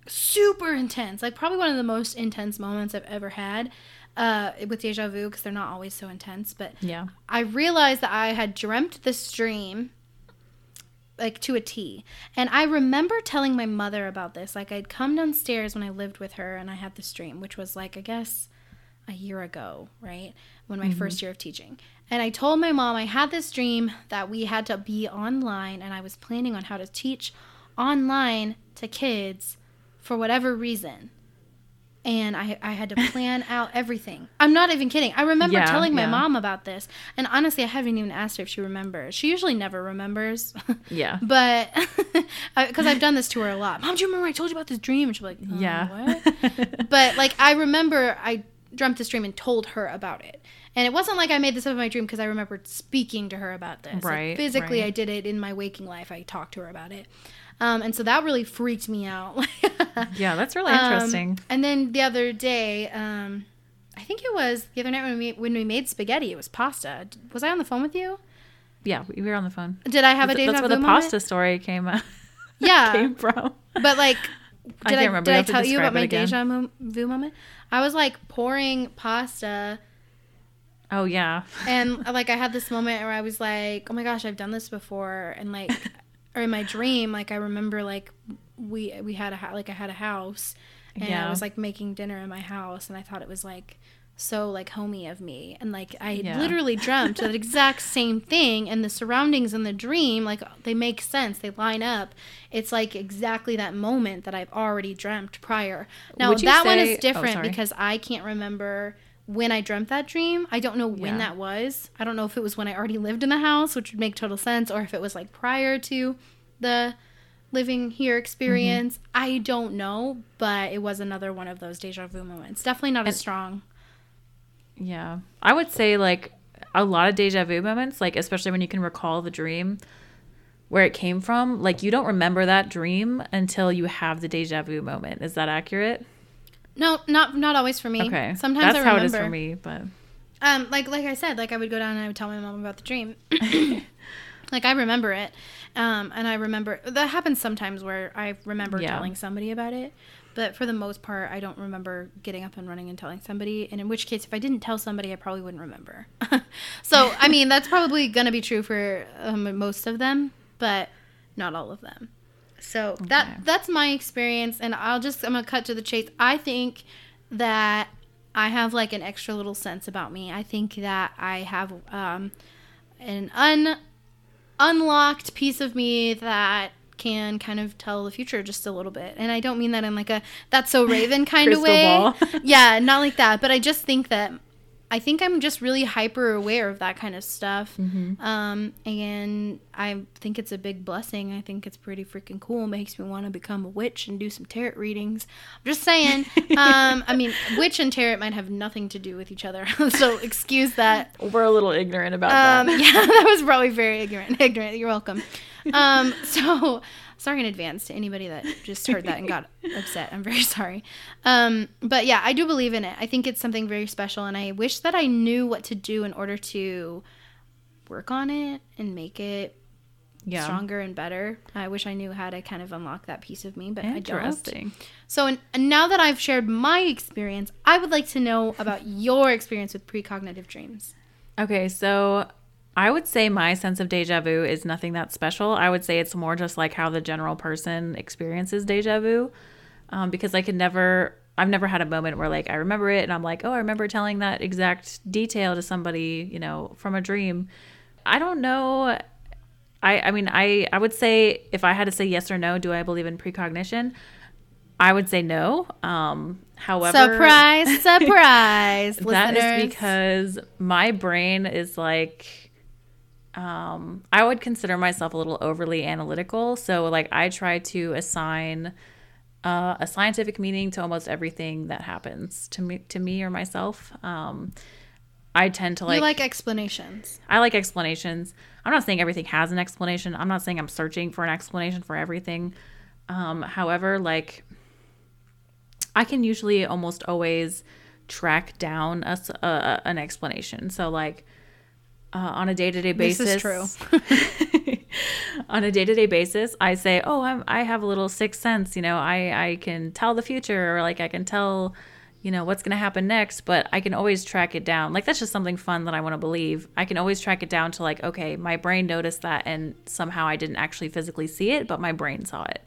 super intense, like probably one of the most intense moments I've ever had uh, with deja vu because they're not always so intense. But Yeah. I realized that I had dreamt this dream like to a T. And I remember telling my mother about this. Like I'd come downstairs when I lived with her and I had this dream, which was like I guess a year ago, right? When my first mm-hmm. year of teaching. And I told my mom I had this dream that we had to be online and I was planning on how to teach online to kids for whatever reason. And I, I had to plan out everything. I'm not even kidding. I remember Yeah, telling my yeah. mom about this. And honestly, I haven't even asked her if she remembers. She usually never remembers. Yeah. but because I've done this to her a lot. Mom, do you remember I told you about this dream? And she's like, uh, Yeah. what? but like I remember I dreamt this dream and told her about it. And it wasn't like I made this up in my dream because I remembered speaking to her about this. Like, Right, physically, right. I did it in my waking life. I talked to her about it. Um, and so that really freaked me out. Yeah, that's really Um, interesting. and then the other day, um, I think it was the other night when we when we made spaghetti. It was pasta. Was I on the phone with you? yeah, we we were on the phone. Did I have a That's deja that's where the moment? pasta story came from. Yeah, came from. but like, did I, can't remember. did I tell you about my again. deja vu moment? I was like pouring pasta, Oh yeah. and like I had this moment where I was like, "Oh my gosh, I've done this before," and like, or in my dream, like I remember like we we had a like I had a house, and I was like making dinner in my house, and I thought it was like so like homey of me. And like i Yeah. literally dreamt that exact same thing and the surroundings in the dream like they make sense. They line up. It's like exactly that moment that i've already dreamt prior. Now that one is oh, different sorry. because i can't remember when i dreamt that dream i don't know when Yeah. that was i don't know if it was when i already lived in the house which would make total sense or if it was like prior to the living here experience Mm-hmm. i don't know but it was another one of those deja vu moments definitely not as strong Yeah. I would say like a lot of deja vu moments, like especially when you can recall the dream where it came from, like you don't remember that dream until you have the deja vu moment. Is that accurate? No, not not always for me. Okay. Sometimes That's I how it is for me, but Um, like like I said, like I would go down and I would tell my mom about the dream. like I remember it, um, and I remember that happens sometimes where I remember Yeah. telling somebody about it, but for the most part, I don't remember getting up and running and telling somebody. And in which case, if I didn't tell somebody, I probably wouldn't remember. so I mean, that's probably gonna be true for um, most of them, but not all of them. So Okay. that that's my experience, and I'll just I'm gonna cut to the chase. I think that I have like an extra little sense about me. I think that I have um, an un unlocked piece of me that can kind of tell the future just a little bit. And I don't mean that in like a that's so Raven kind of way. ball. yeah, not like that. But I just think that I think I'm just really hyper aware of that kind of stuff. Mm-hmm. Um, and I think it's a big blessing. I think it's pretty freaking cool. It makes me want to become a witch and do some tarot readings. I'm just saying. um, I mean, witch and tarot might have nothing to do with each other. so excuse that. We're a little ignorant about Um, that. yeah, that was probably very ignorant. Ignorant. You're welcome. Um, so sorry in advance to anybody that just heard that and got upset. I'm very sorry. Um, but yeah, I do believe in it. I think it's something very special, and I wish that I knew what to do in order to work on it and make it Yeah. stronger and better. I wish I knew how to kind of unlock that piece of me, but I don't. Interesting. So and now that I've shared my experience, I would like to know about your experience with precognitive dreams. Okay, so I would say my sense of deja vu is nothing that special. I would say it's more just like how the general person experiences deja vu, um, because I could never. I've never had a moment where like I remember it and I'm like, oh, I remember telling that exact detail to somebody, you know, from a dream. I don't know. I I mean, I I would say if I had to say yes or no, do I believe in precognition? I would say no. Um, however, Surprise, surprise, that is because my brain is like um I would consider myself a little overly analytical. So like I try to assign uh, a scientific meaning to almost everything that happens to me to me or myself. Um I tend to like. you like explanations. I like explanations. I'm not saying everything has an explanation. I'm not saying I'm searching for an explanation for everything. Um, however, like I can usually almost always track down a, a- an explanation. So like uh, on a day to day basis. This is true. on a day to day basis, I say, "Oh, I'm, I have a little sixth sense. You know, I I can tell the future, or like I can tell, you know, what's gonna happen next. But I can always track it down. Like that's just something fun that I want to believe. I can always track it down to like, okay, my brain noticed that, and somehow I didn't actually physically see it, but my brain saw it.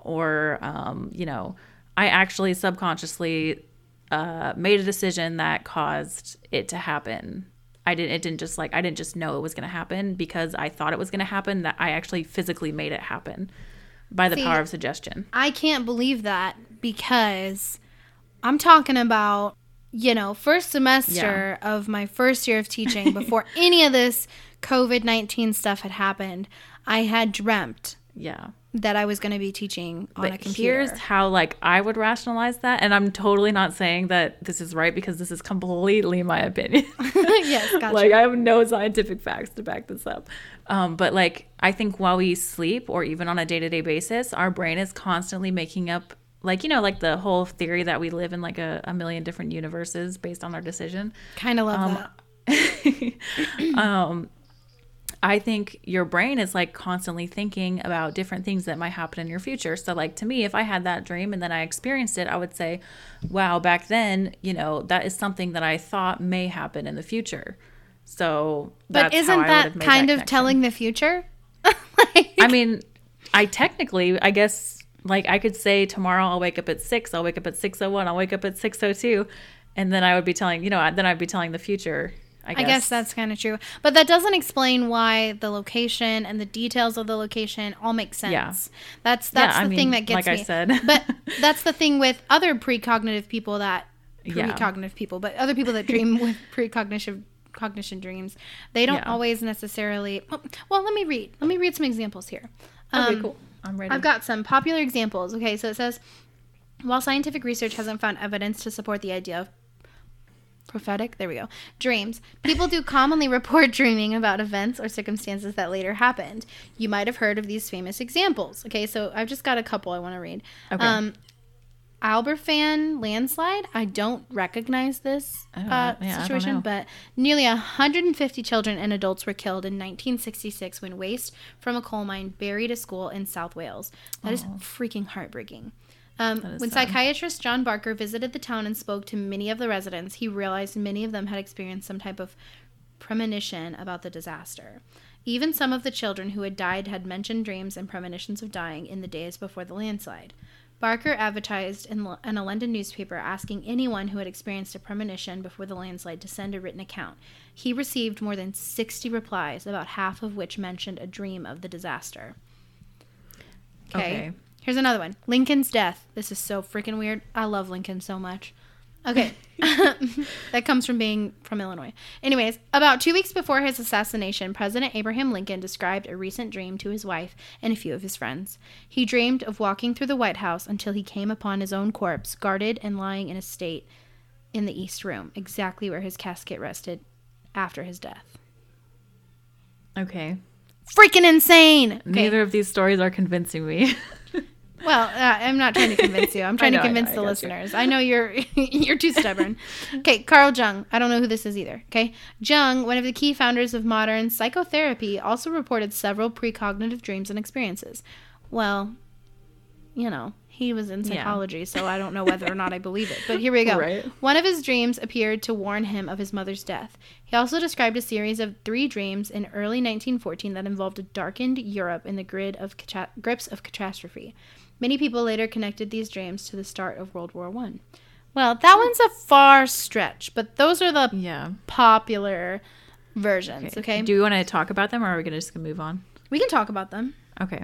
Or, um, you know, I actually subconsciously uh, made a decision that caused it to happen. I didn't. It didn't just like I didn't just know it was going to happen because I thought it was going to happen. That I actually physically made it happen by the See, power of suggestion. I can't believe that because I'm talking about, you know, first semester of my first year of teaching before any of this COVID 19 stuff had happened. I had dreamt Yeah. that I was going to be teaching on a But computer. here's how like I would rationalize that, and I'm totally not saying that this is right because this is completely my opinion. yes, gotcha. like I have no scientific facts to back this up. Um, but like I think while we sleep or even on a day to day basis, our brain is constantly making up like you know like the whole theory that we live in like a, a million different universes based on our decision. kind of love um, that. um, I think your brain is like constantly thinking about different things that might happen in your future. So, like to me, if I had that dream and then I experienced it, I would say, wow, back then, you know, that is something that I thought may happen in the future. So, But that's how isn't I would that kind that of telling the future? Like- I mean, I technically, I guess, like I could say tomorrow I'll wake up at six, I'll wake up at six oh one, I'll wake up at six oh two, and then I would be telling, you know, then I'd be telling the future. I guess, I guess that's kind of true. But that doesn't explain why the location and the details of the location all make sense. Yeah. That's that's I the mean, thing that gets like I me. said. but that's the thing with other precognitive people that Yeah. precognitive people, but other people that dream with precognitive cognition dreams, they don't Yeah. always necessarily. Well, well, let me read. Let me read some examples here. Okay, Um, cool. I'm ready. I've got some popular examples. Okay, so it says while scientific research hasn't found evidence to support the idea of prophetic, there we go, dreams, people do commonly report dreaming about events or circumstances that later happened. You might have heard of these famous examples. Okay, so I've just got a couple I want to read. Okay. Um, Aberfan landslide. I don't recognize this Oh, uh, yeah, don't situation, but nearly 150 children and adults were killed in 1966 when waste from a coal mine buried a school in South Wales. That is freaking heartbreaking. Um, when sad. psychiatrist John Barker visited the town and spoke to many of the residents, he realized many of them had experienced some type of premonition about the disaster. Even some of the children who had died had mentioned dreams and premonitions of dying in the days before the landslide. Barker advertised in, Lo- in a London newspaper asking anyone who had experienced a premonition before the landslide to send a written account. He received more than 60 replies, about half of which mentioned a dream of the disaster. Okay. Okay. Here's another one Lincoln's death. This is so freaking weird. I love Lincoln so much. Okay. that comes from being from Illinois. Anyways, about two weeks before his assassination, President Abraham Lincoln described a recent dream to his wife and a few of his friends. He dreamed of walking through the White House until he came upon his own corpse, guarded and lying in a state in the East Room, exactly where his casket rested after his death. Okay. Freaking insane! Okay. Neither of these stories are convincing me. Well, uh, I'm not trying to convince you. I'm trying know, to I know, convince I the got you. listeners. I know you're you're too stubborn. Okay, Carl Jung. I don't know who this is either. Okay, Jung, one of the key founders of modern psychotherapy, also reported several precognitive dreams and experiences. Well, you know, he was in Yeah. psychology, so I don't know whether or not I believe it. But here we go. Right. One of his dreams appeared to warn him of his mother's death. He also described a series of three dreams in early 1914 that involved a darkened Europe in the grid of grips of catastrophe. Many people later connected these dreams to the start of World War One. Well, that one's a far stretch, but those are the yeah. popular versions. Okay, Do we want to talk about them or are we going to just gonna move on? we can talk about them. Okay.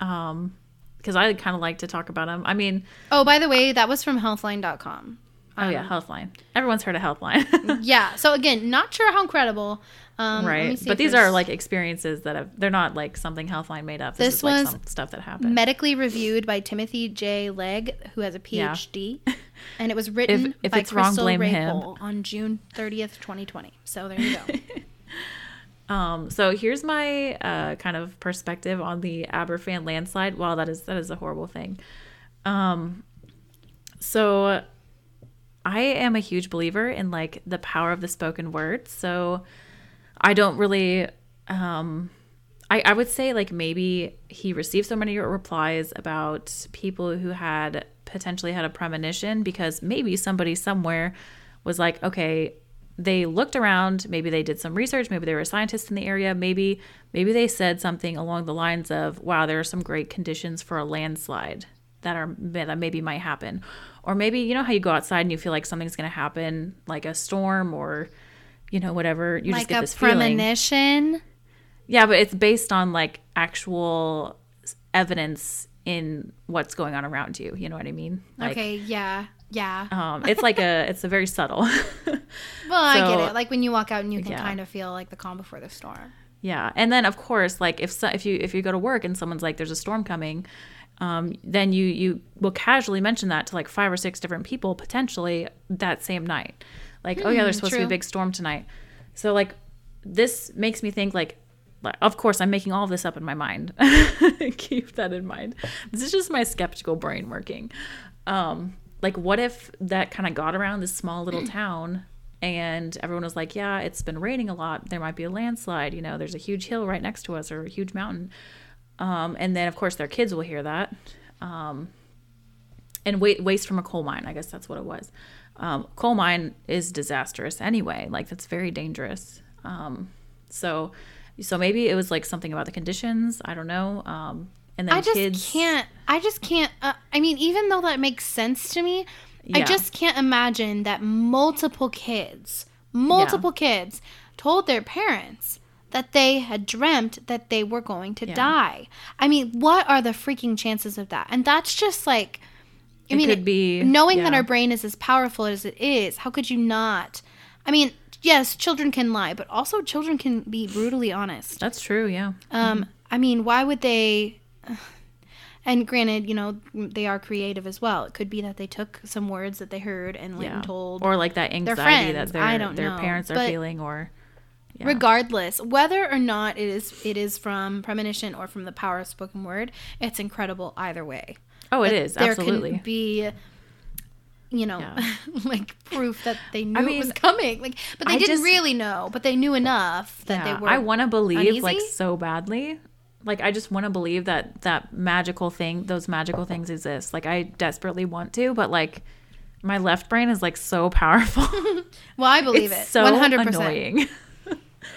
Um, because I kind of like to talk about them. I mean, Oh, by the way, that was from Healthline.com. oh yeah, Healthline. Everyone's heard of Healthline, Yeah. So again, not sure how credible. Um, right? But these are like experiences that have. They're not like something Healthline made up. This, This is like was some stuff that happened. medically reviewed by Timothy J. Legg, who has a Yeah. PhD, and it was written if by it's wrong, Crystal him. On June 30th, 2020. So there you go. Um, so here's my uh, kind of perspective on the Aberfan landslide. Wow, that is that is a horrible thing. Um, so I am a huge believer in like the power of the spoken word. So I don't really um I, I would say like maybe he received so many replies about people who had potentially had a premonition because maybe somebody somewhere was like, okay, they looked around, maybe they did some research, maybe they were scientists in the area, maybe maybe they said something along the lines of, wow, there are some great conditions for a landslide that are that maybe might happen. Or maybe you know how you go outside and you feel like something's going to happen, like a storm or you know whatever, you just get a this feeling. premonition. Yeah, but it's based on like actual evidence in what's going on around you. You know what I mean? Like, okay. Yeah. Yeah. Um, it's like a, it's a very subtle. well, I get it. Like when you walk out and you can Yeah. kind of feel like the calm before the storm. yeah, and then of course, like if so, if you if you go to work and someone's like, "There's a storm coming," um, then you you will casually mention that to like five or six different people potentially that same night. Like, oh yeah, there's supposed to be a big storm tonight. So like, this makes me think like. like, Of course, I'm making all of this up in my mind. Keep that in mind. This is just my skeptical brain working. Um, like, what if that kind of got around this small little town and everyone was like, yeah, it's been raining a lot. There might be a landslide. You know, there's a huge hill right next to us or a huge mountain. Um, and then, of course, their kids will hear that. Um, and wa- waste from a coal mine. I guess that's what it was. Um, coal mine is disastrous anyway. Like that's very dangerous. Um, so, so maybe it was like something about the conditions. I don't know. Um, and then I just kids can't. I just can't. Uh, I mean, even though that makes sense to me, I just can't imagine that multiple kids, multiple kids, told their parents that they had dreamt that they were going to Yeah. die. I mean, what are the freaking chances of that? And that's just like. I It mean, could be- knowing that our brain is as powerful as it is. How could you not? I mean, yes, children can lie, but also children can be brutally honest. That's true. Yeah. Um, I mean, why would they? And granted, you know, they are creative as well. It could be that they took some words that they heard and went Yeah. and told. or like that anxiety friends. that their their know. parents are But feeling, or yeah. Regardless, whether or not it is it is from premonition or from the power of spoken word, it's incredible either way. oh, it That is there absolutely. can be, you know, Yeah. like proof that they knew it mean, was coming. Like, but they I didn't just- really know, but they knew enough that yeah, they were. I want to believe like so badly. Like I just want to believe that that magical thing, those magical things exist. Like I desperately want to, but like my left brain is like so powerful. well, I believe it's it. so One hundred percent. annoying.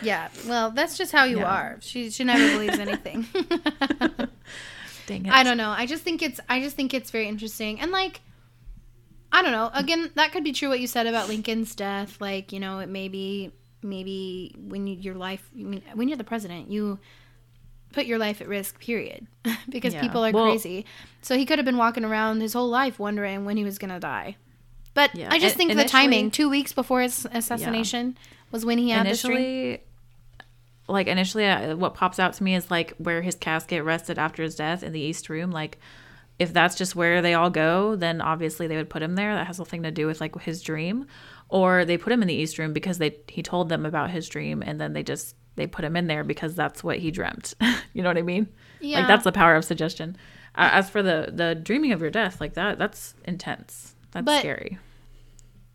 Yeah, well, that's just how you Yeah. are. She she never believes anything. Dang it. I don't know. I just think it's I just think it's very interesting. And like I don't know. Again, that could be true what you said about Lincoln's death. Like, you know, it may be maybe when you, your life I mean, when you're the president, you put your life at risk, period. because Yeah. people are Well- crazy. So he could have been walking around his whole life wondering when he was going to die. But Yeah, I just in- think the initially- timing, two weeks before his assassination, was when he had initially like initially uh, what pops out to me is like where his casket rested after his death in the east room. Like if that's just where they all go then obviously they would put him there. That has nothing to do with like his dream. Or they put him in the east room because they he told them about his dream and then they just they put him in there because that's what he dreamt. You know what i mean? Yeah. like that's the power of suggestion. Uh, as for the the dreaming of your death like that that's intense. That's But- scary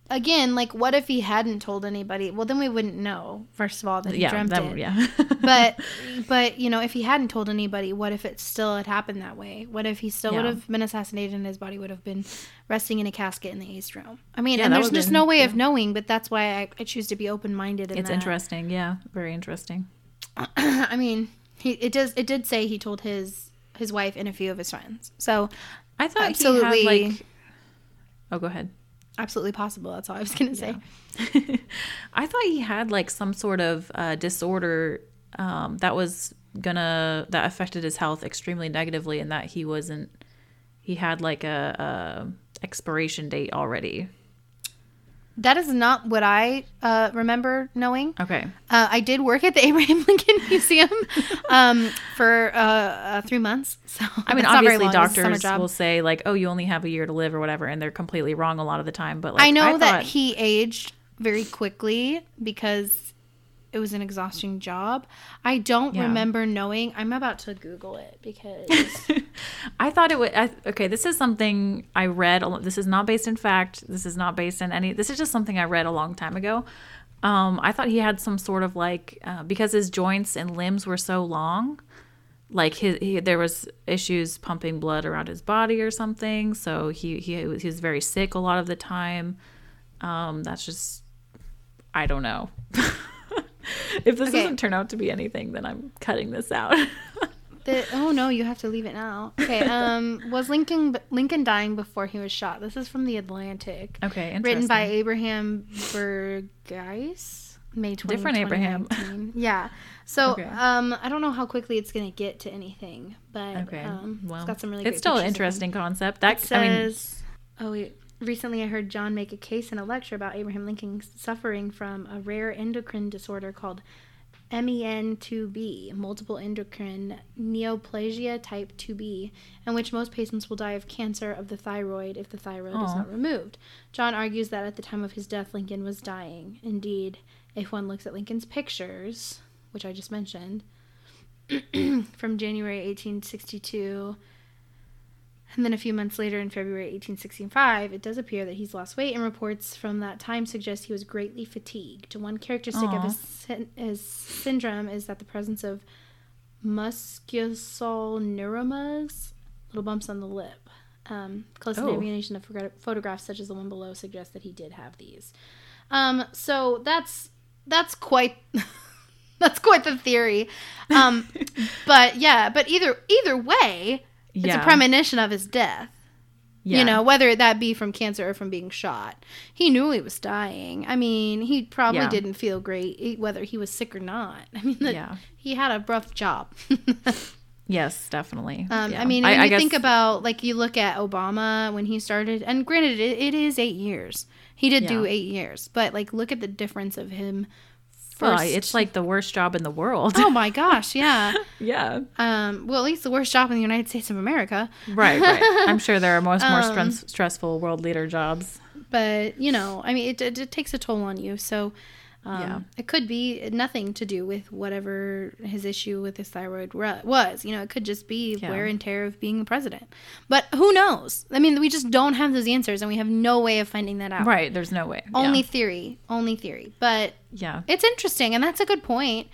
Again, like, what if he hadn't told anybody? Well, then we wouldn't know. First of all, that he yeah dreamt that, it. yeah but but you know if he hadn't told anybody what if it still had happened that way what if he still would have been assassinated and his body would have been resting in a casket in the east room i mean Yeah, and there's just been- no way of knowing but that's why i, I choose to be open-minded in it's that. interesting yeah very interesting i mean he it does it did say he told his his wife and a few of his friends so i thought Absolutely. he had like oh go ahead absolutely possible that's all i was gonna say I thought he had like some sort of uh, disorder um, that was gonna that affected his health extremely negatively, and that he wasn't. He had like a, a expiration date already. That is not what i uh, remember knowing Okay. Uh, I did work at the Abraham Lincoln Museum um, for uh, uh, three months. So I mean, that's not very obviously, long. It was a summer doctors will say like, "Oh, you only have a year to live" or whatever, and they're completely wrong a lot of the time. But like, I know that thought- he aged very quickly because it was an exhausting job. I don't Yeah. remember knowing. I'm about to Google it because I thought it would. I, okay, this is something I read. This is not based in fact. This is not based in any. This is just something I read a long time ago. Um, I thought he had some sort of like uh, because his joints and limbs were so long, like his he, there was issues pumping blood around his body or something. So he he was, he was very sick a lot of the time. Um, that's just I don't know. if this Okay. doesn't turn out to be anything, then I'm cutting this out. the, oh no, you have to leave it now. Okay. Um, was Lincoln Lincoln dying before he was shot? This is from the Atlantic. okay, written by Abraham Burgess, May 20, Different Abraham. yeah. So Okay. um, I don't know how quickly it's gonna get to anything, but Okay. um, well, it's got some really. it's still an pictures of him. interesting concept. It That I mean, says, oh wait. Recently, I heard John make a case in a lecture about Abraham Lincoln suffering from a rare endocrine disorder called E MEN2B, multiple endocrine neoplasia type 2B, in which most patients will die of cancer of the thyroid if the thyroid is not removed. John argues that at the time of his death, Lincoln was dying. Indeed, if one looks at Lincoln's pictures, which I just mentioned, from January 1862 and then a few months later, in February 1865, it does appear that he's lost weight, and reports from that time suggest he was greatly fatigued. One characteristic Aw. of his, his syndrome is that the presence of musculoskeletal neuromas, little bumps on the lip. Um, close Oh. examination of photographs such as the one below suggests that he did have these. Um, so that's that's quite that's quite the theory. Um, but yeah, but either either way, it's a premonition of his death. yeah. You know, whether that be from cancer or from being shot. He knew he was dying. I mean, he probably Yeah. didn't feel great e- whether he was sick or not. I mean, the, Yeah. he had a rough job. Yes, definitely. Um, Yeah. I mean, when I, you guess, think about like you look at Obama when he started, and granted, it, it is eight years. He did do eight years, but like look at the difference of him. Well, it's like the worst job in the world. oh my gosh, yeah. yeah. Um, well, at least the worst job in the United States of America. Right, right. I'm sure there are most more Um, stress, stressful world leader jobs. but you know i mean it, it, it takes a toll on you so um, Yeah. it could be nothing to do with whatever his issue with his thyroid ru- was you know it could just be Yeah. wear and tear of being the president but who knows i mean we just don't have those answers and we have no way of finding that out Right. There's no way. only Yeah. theory only theory but Yeah. it's interesting and that's a good point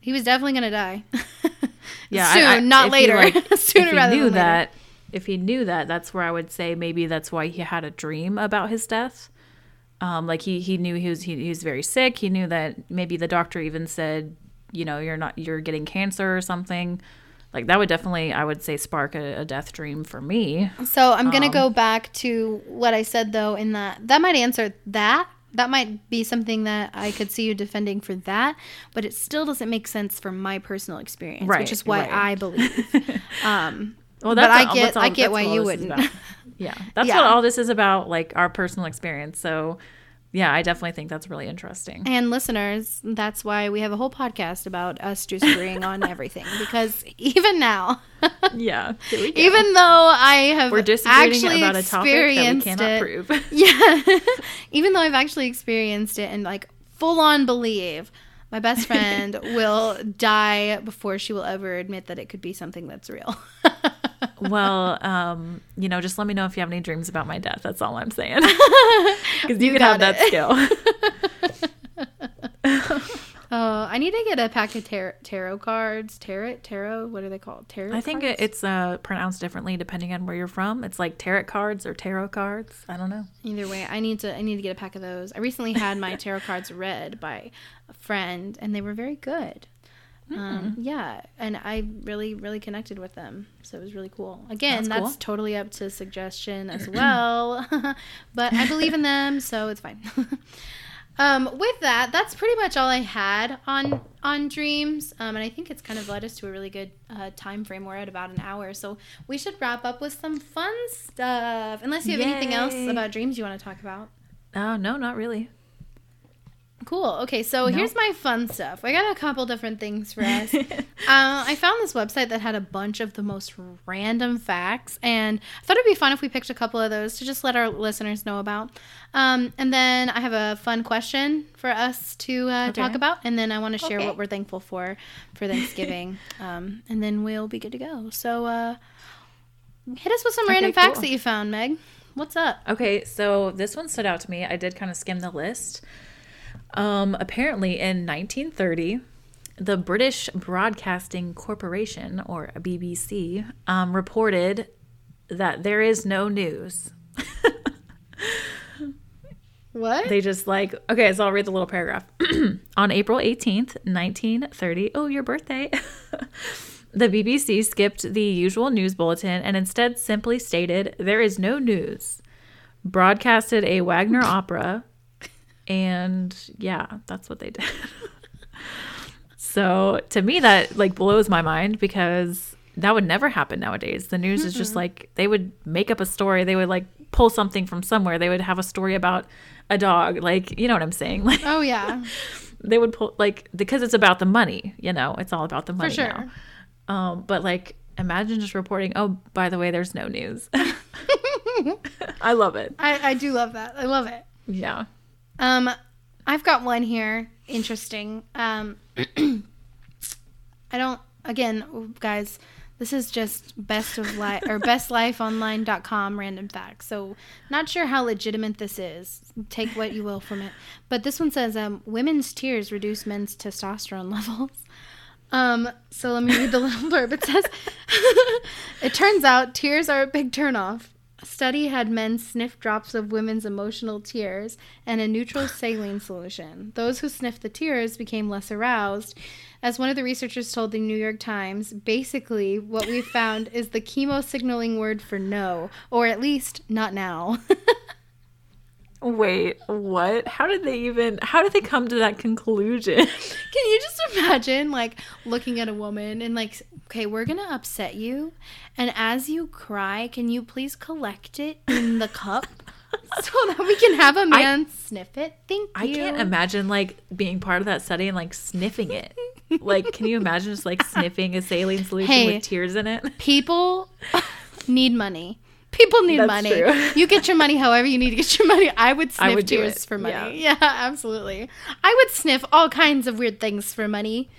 he was definitely going to die Yeah. soon I- I- not if he, later like, sooner rather knew than later. that, if he knew that, that's where I would say maybe that's why he had a dream about his death. Um, like he he knew he was he, he was very sick. He knew that maybe the doctor even said, you know, you're not you're getting cancer or something. Like that would definitely I would say spark a, a death dream for me. So I'm gonna Um, go back to what I said though, in that that might answer that. That might be something that I could see you defending for that, but it still doesn't make sense from my personal experience, Right, which is what right. I believe. um, Well, that's But I get- all- I get why you wouldn't. Yeah, that's Yeah. what all this is about, like our personal experience. So, yeah, I definitely think that's really interesting. And listeners, that's why we have a whole podcast about us just disagreeing on everything. Because even now, Yeah, here we go. even though I have we're disagreeing actually about a topic that we cannot it, prove. Yeah. Even though I've actually experienced it and like full on believe my best friend will die before she will ever admit that it could be something that's real. well, um, you know, just let me know if you have any dreams about my death. That's all I'm saying. Because you, You could have got that skill. Oh, I need to get a pack of tar- tarot cards. Tarot, tarot. What are they called? Tarot. Cards. I think cards? it's uh, pronounced differently depending on where you're from. It's like tarot cards or tarot cards. I don't know. Either way, I need to. I need to get a pack of those. I recently had my tarot cards read by a friend, and they were very good. Hmm. Um, yeah, and I really, really connected with them, so it was really cool. Again, That's that's, cool. totally up to suggestion as well, but I believe in them, so it's fine. um, with that, that's pretty much all I had on on dreams, um, and I think it's kind of led us to a really good uh, time frame. We're at about an hour, so we should wrap up with some fun stuff. Unless you have anything else about dreams you want to talk about. Oh, no, not really. Cool. Okay, so No. here's my fun stuff. I got a couple different things for us. uh, I found this website that had a bunch of the most random facts, and I thought it'd be fun if we picked a couple of those to just let our listeners know about. Um, and then I have a fun question for us to uh, talk about, and then I want to share Okay. what we're thankful for for Thanksgiving, um, and then we'll be good to go. So uh, hit us with some Okay, random facts that you found, Meg. What's up? Okay, so this one stood out to me. I did kind of skim the list. Um, apparently, in 1930, the British Broadcasting Corporation, or BBC, um, reported that there is no news. What? They just like, okay, so I'll read the little paragraph. On April 18th, 1930, oh, your birthday, the BBC skipped the usual news bulletin and instead simply stated, There is no news. Broadcasted a Wagner opera, and yeah, that's what they did. so to me, that like blows my mind because that would never happen nowadays. The news is just like they would make up a story, they would like pull something from somewhere, they would have a story about a dog, like, you know what I'm saying? Like, oh yeah, they would pull like because it's about the money you know it's all about the money For sure. now um but like imagine just reporting oh by the way there's no news i love it I, I do love that. I love it. yeah Um, I've got one here. Interesting. Um, I don't. Again, guys, this is just best of life or bestlifeonline.com random facts. So not sure how legitimate this is. Take what you will from it. But this one says, um, women's tears reduce men's testosterone levels. Um, so let me read the little blurb. It says, it turns out tears are a big turnoff. Study had men sniff drops of women's emotional tears and a neutral saline solution. Those who sniffed the tears became less aroused. As one of the researchers told the New York Times, basically what we found is the chemo signaling word for no, or at least not now. wait what how did they even how did they come to that conclusion Can you just imagine like looking at a woman and like, okay, we're gonna upset you, and as you cry, can you please collect it in the cup so that we can have a man sniff it? Thank i you. can't imagine like being part of that study and like sniffing it like can you imagine just like sniffing a saline solution Hey. with tears in it People need money. People need That's money. true. You get your money however you need to get your money. I would sniff I would tears for money. Yeah. Yeah. absolutely. I would sniff all kinds of weird things for money.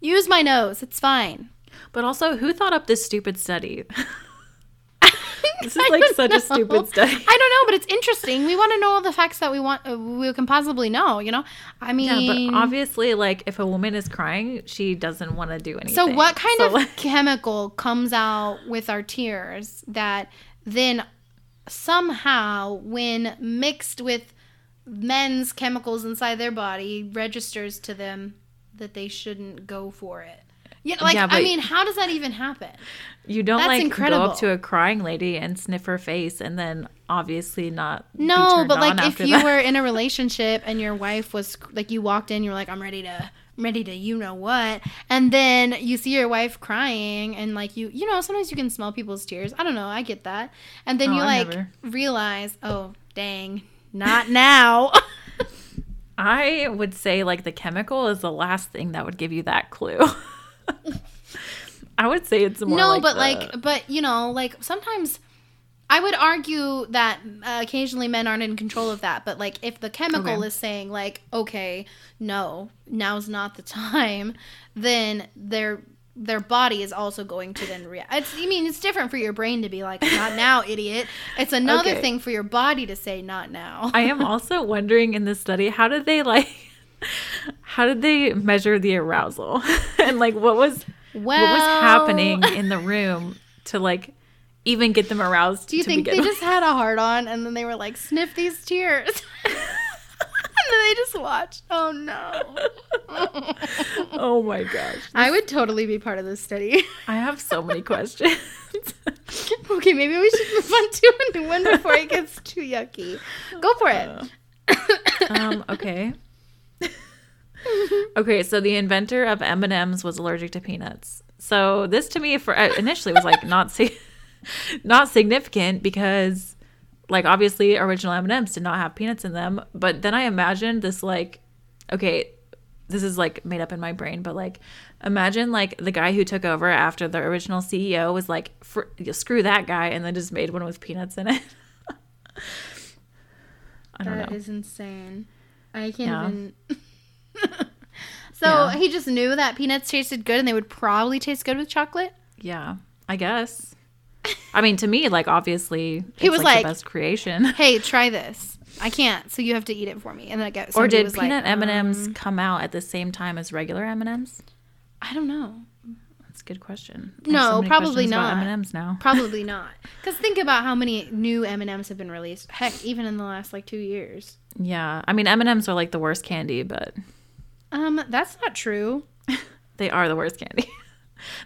Use my nose. It's fine. but also who thought up this stupid study this is like such a stupid study I don't know, but it's interesting. We want to know all the facts that we want, uh, we can possibly know. You know, I mean, Yeah, but obviously, like if a woman is crying, she doesn't want to do anything. so what kind So, of like, chemical comes out with our tears that then somehow, when mixed with men's chemicals inside their body, registers to them that they shouldn't go for it? Yeah, like Yeah, I mean, how does that even happen? you don't That's like go up to a crying lady and sniff her face, and then obviously not. No, but like if you that. were in a relationship and your wife was like you walked in, you were like, I'm ready to ready to you know what. And then you see your wife crying and like you you know sometimes you can smell people's tears. I don't know. I get that. And then Oh, you I've like never. realize oh dang not now. I would say like the chemical is the last thing that would give you that clue. I would say it's more no like but the- like but you know like sometimes i would argue that uh, occasionally men aren't in control of that but like if the chemical Okay. is saying like okay no now's not the time then their their body is also going to then react it's, i mean it's different for your brain to be like not now idiot it's another Okay. thing for your body to say not now I am also wondering in this study, how did they like how did they measure the arousal? and like what was well what was happening in the room to like even get them aroused do you think they begin just had a hard on and then they were like sniff these tears and then they just watched oh no? Oh my gosh. I would totally be part of this study. I have so many questions. okay, maybe we should move on to a new one before it gets too yucky. Go for it. um, okay. okay, so the inventor of M&Ms was allergic to peanuts. So this to me for uh, initially was like not si- not significant because like obviously original M&Ms did not have peanuts in them, but then I imagined this like okay, this is like made up in my brain, but like imagine like the guy who took over after the original CEO was like screw that guy and then just made one with peanuts in it. I don't That know. is insane. I can't Yeah. even. so Yeah. he just knew that peanuts tasted good and they would probably taste good with chocolate. Yeah, I guess. I mean, to me, like obviously, He was the like- best creation. Hey, try this. I can't, so you have to eat it for me. And then I got or did was peanut like, M and M's um, come out at the same time as regular M and M's? I don't know. That's a good question. No, many probably not. M&Ms now. Probably not. Because think about how many new M and M's have been released. Heck, even in the last like two years. Yeah, I mean M and M's are like the worst candy, but Um, that's not true. they are the worst candy.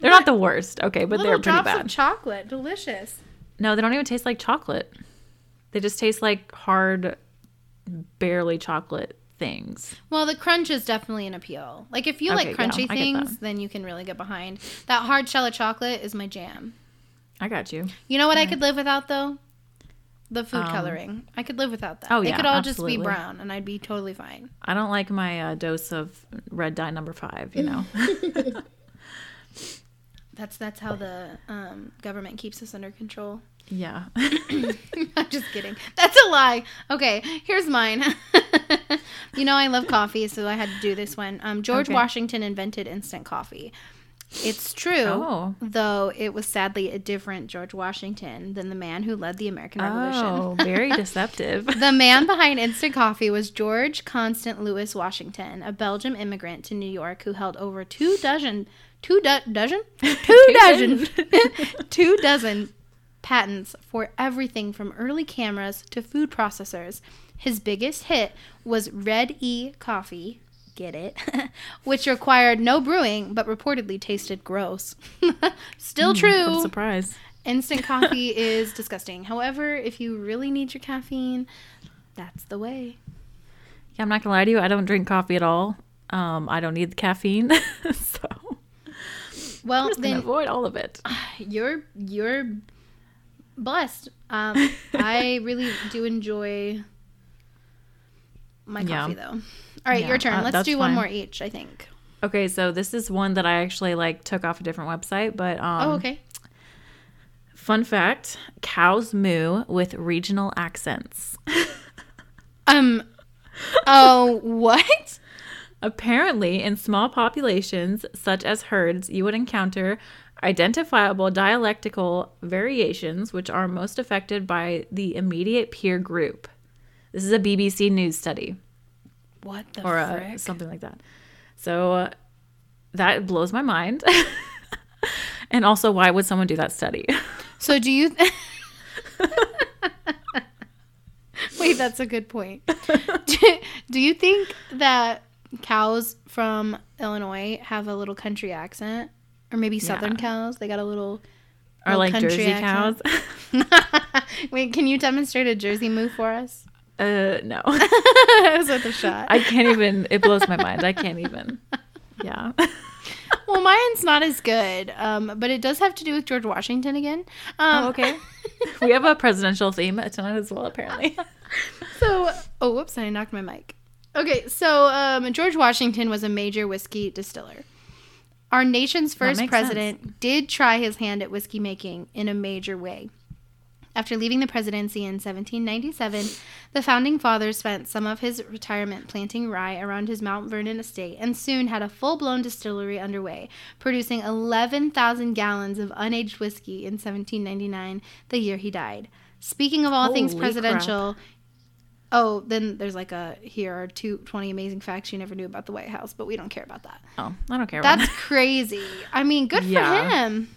They're not the worst, okay, but Little they're pretty drops bad. of chocolate, delicious. no, they don't even taste like chocolate. They just taste like hard, barely chocolate things. Well, the crunch is definitely an appeal. Like if you Okay, like crunchy get things, then you can really get behind. That hard shell of chocolate is my jam. I got you. You know what I could live without though? The food Um, coloring. I could live without that. oh, yeah, it could all just be brown and I'd be totally fine. I don't like my uh, dose of red dye number five. You know. That's that's how the um, government keeps us under control. yeah. I'm just kidding. That's a lie. Okay, here's mine. you know I love coffee, so I had to do this one. Um, George Okay. Washington invented instant coffee. It's true, Oh. though it was sadly a different George Washington than the man who led the American Revolution. Oh, very deceptive. The man behind instant coffee was George Constant Louis Washington, a Belgian immigrant to New York who held over two dozen, two do- dozen, two dozen, two dozen patents for everything from early cameras to food processors. His biggest hit was Red E coffee. Get it? Which required no brewing, but reportedly tasted gross. Still a true. surprise. Instant coffee is disgusting. However, if you really need your caffeine, that's the way. Yeah, I'm not gonna lie to you. I don't drink coffee at all. Um, I don't need the caffeine, so Well, I'm just then avoid all of it. you're you're blessed. Um, I really do enjoy my Yeah. coffee though. All right, Yeah, your turn. uh, Let's do one fine. more each. I think. Okay, so this is one that I actually like took off a different website, but um, oh, okay. Fun fact: cows moo with regional accents. Um. Oh, what? Apparently, in small populations, such as herds, you would encounter identifiable dialectical variations which are most affected by the immediate peer group. This is a BBC News study What the or uh, something like that. So uh, that blows my mind. and also, why would someone do that study? So do you? Wait, that's a good point. do, do you think that cows from Illinois have a little country accent, or maybe Southern Yeah. cows? They got a little. or like country Jersey cows? Wait, can you demonstrate a Jersey move for us? uh, no. That was worth a shot. I can't even. It blows my mind. I can't even. Yeah. well, mine's not as good, um, but it does have to do with George Washington again. Um, oh, okay. we have a presidential theme tonight as well, apparently. so, oh, whoops, I knocked my mic. Okay, so um, George Washington was a major whiskey distiller. Our nation's first president sense. did try his hand at whiskey making in a major way. After leaving the presidency in 1797, the founding fathers spent some of his retirement planting rye around his Mount Vernon estate and soon had a full blown distillery underway, producing 11,000 gallons of unaged whiskey in 1799, the year he died. Speaking of all Holy things presidential, crap. Oh, then there's like a here are two, 20 amazing facts you never knew about the White House, but we don't care about that. Oh, I don't care. About that. That's crazy. I mean, good yeah. for him.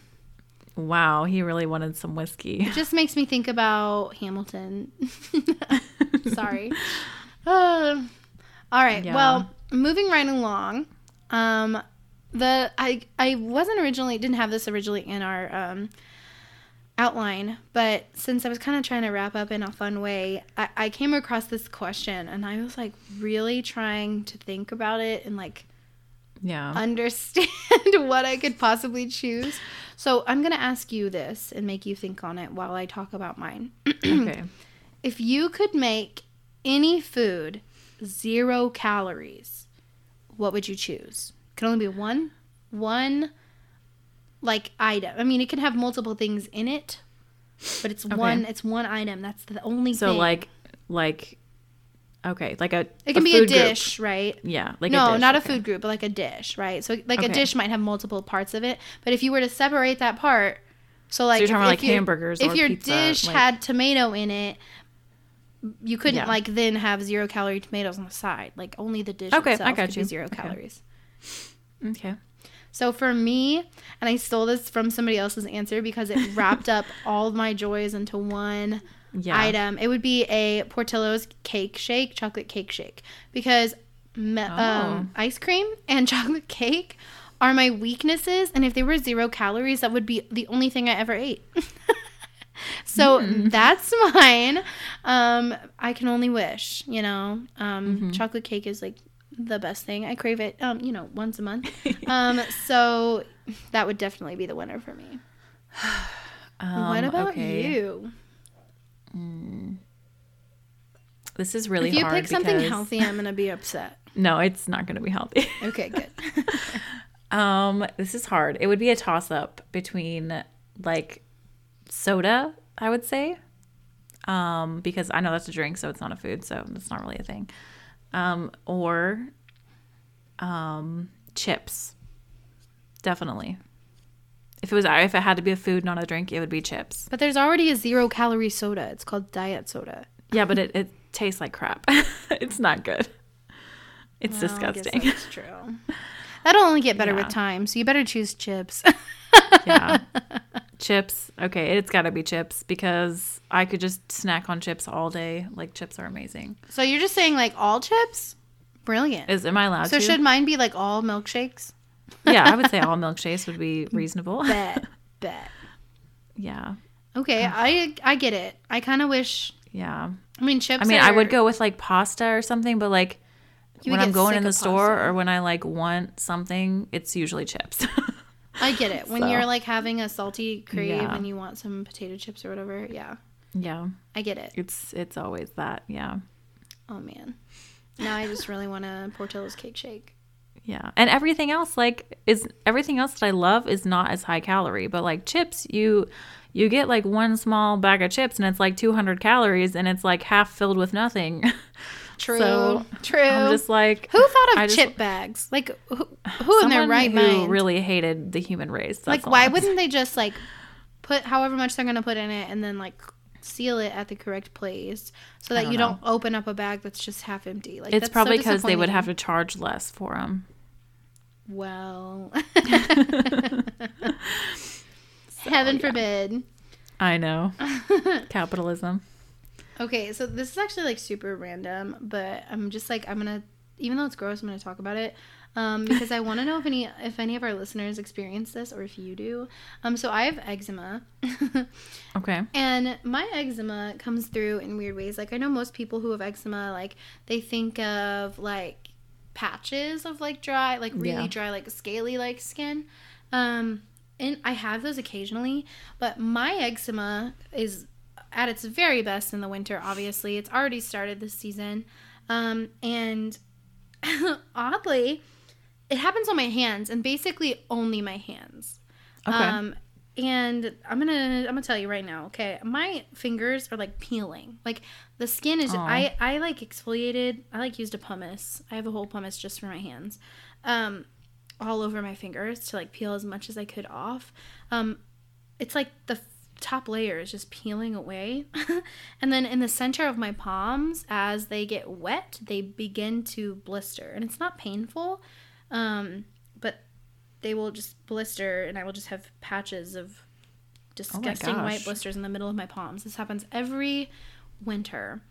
Wow, he really wanted some whiskey. It just makes me think about Hamilton. Sorry. Uh, all right. Yeah. Well, moving right along. Um, the I I wasn't originally didn't have this originally in our um outline, but since I was kind of trying to wrap up in a fun way, I, I came across this question and I was like really trying to think about it and like yeah understand what I could possibly choose. So I'm gonna ask you this and make you think on it while I talk about mine. okay. If you could make any food zero calories, what would you choose? It can only be one one like item. I mean, it can have multiple things in it, but it's okay. one. It's one item. That's the only. So thing. like, like, okay, like a. It can a be a dish, group. right? Yeah, like no, dish, not okay. a food group, but like a dish, right? So like okay. a dish might have multiple parts of it, but if you were to separate that part, so like so you're talking if, about like hamburgers. If your pizza, dish like, had tomato in it, you couldn't yeah. like then have zero calorie tomatoes on the side. Like only the dish okay, itself I got you. be zero okay. calories. Okay. So for me, and I stole this from somebody else's answer because it wrapped up all my joys into one yeah. item. It would be a Portillo's cake shake, chocolate cake shake, because me- oh. um, ice cream and chocolate cake are my weaknesses. And if they were zero calories, that would be the only thing I ever ate. so mm. that's mine. Um, I can only wish, you know. Um, mm-hmm. Chocolate cake is like the best thing. I crave it, um, you know, once a month. um, so that would definitely be the winner for me. Um, what about okay. you? Mm. This is really hard. if you pick something healthy, I'm gonna be upset. no, it's not gonna be healthy. okay, good. um, this is hard. It would be a toss up between like soda, I would say. Um, because I know that's a drink, so it's not a food, so it's not really a thing um, or um, chips. Definitely. If it was if it had to be a food, not a drink, it would be chips. But there's already a zero calorie soda. It's called diet soda. Yeah, but it, it tastes like crap. it's not good. It's well, disgusting. that's true. That'll only get better yeah. with time, so you better choose chips. yeah. Chips. Okay, it's got to be chips because I could just snack on chips all day. Like chips are amazing. So you're just saying like all chips? Brilliant. Is am I allowed so to? should mine be like all milkshakes? yeah, I would say all milkshakes would be reasonable. Bet. Bet. yeah. Okay, I I get it. I kind of wish. Yeah. I mean chips. I mean, are, I would go with like pasta or something, but like when I'm going in the store pasta. or when I like want something, it's usually chips. I get it. When so. you're like having a salty crave yeah. and you want some potato chips or whatever, yeah. Yeah. I get it. It's it's always that, yeah. Oh man. Now I just really want a Portillo's cake shake. Yeah. And everything else like is everything else that I love is not as high calorie, but like chips, you you get like one small bag of chips and it's like 200 calories and it's like half filled with nothing. True. So True. I'm just like who thought of chip bags? Like who, who in their right mind really hated the human race? like why wouldn't they just like put however much they're gonna put in it and then like seal it at the correct place so that don't you know. don't open up a bag that's just half empty. Like it's probably because so they would have to charge less for them. Well, so, heaven yeah. forbid. I know capitalism. Okay, so this is actually like super random, but I'm just like I'm gonna, even though it's gross, I'm gonna talk about it um, because I want to know if any if any of our listeners experience this or if you do. Um, so I have eczema. okay. And my eczema comes through in weird ways. Like I know most people who have eczema, like they think of like patches of like dry, like really Yeah. dry, like scaly like skin. Um, and I have those occasionally, but my eczema is at its very best in the winter. Obviously, it's already started this season, um, and oddly, it happens on my hands and basically only my hands. Okay. Um, and I'm gonna I'm gonna tell you right now, okay? My fingers are like peeling. Like the skin is. I I like exfoliated. I like used a pumice. I have a whole pumice just for my hands, um, all over my fingers to like peel as much as I could off. Um, it's like the top layer is just peeling away, and then in the center of my palms, as they get wet, they begin to blister, and it's not painful. Um, but they will just blister and I will just have patches of disgusting white blisters in the middle of my palms. This happens every winter.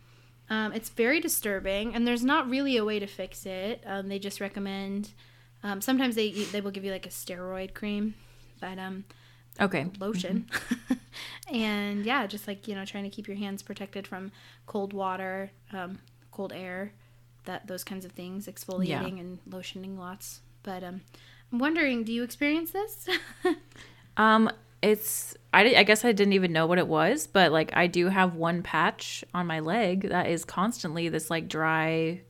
Um, it's very disturbing, and there's not really a way to fix it. Um, they just recommend. Um, sometimes they they will give you like a steroid cream, but um, okay. lotion, and yeah, just like you know, trying to keep your hands protected from cold water, um, cold air, that those kinds of things, exfoliating and lotioning lots. But um, I'm wondering, do you experience this? Um, it's I, I guess I didn't even know what it was, but like I do have one patch on my leg that is constantly this like dry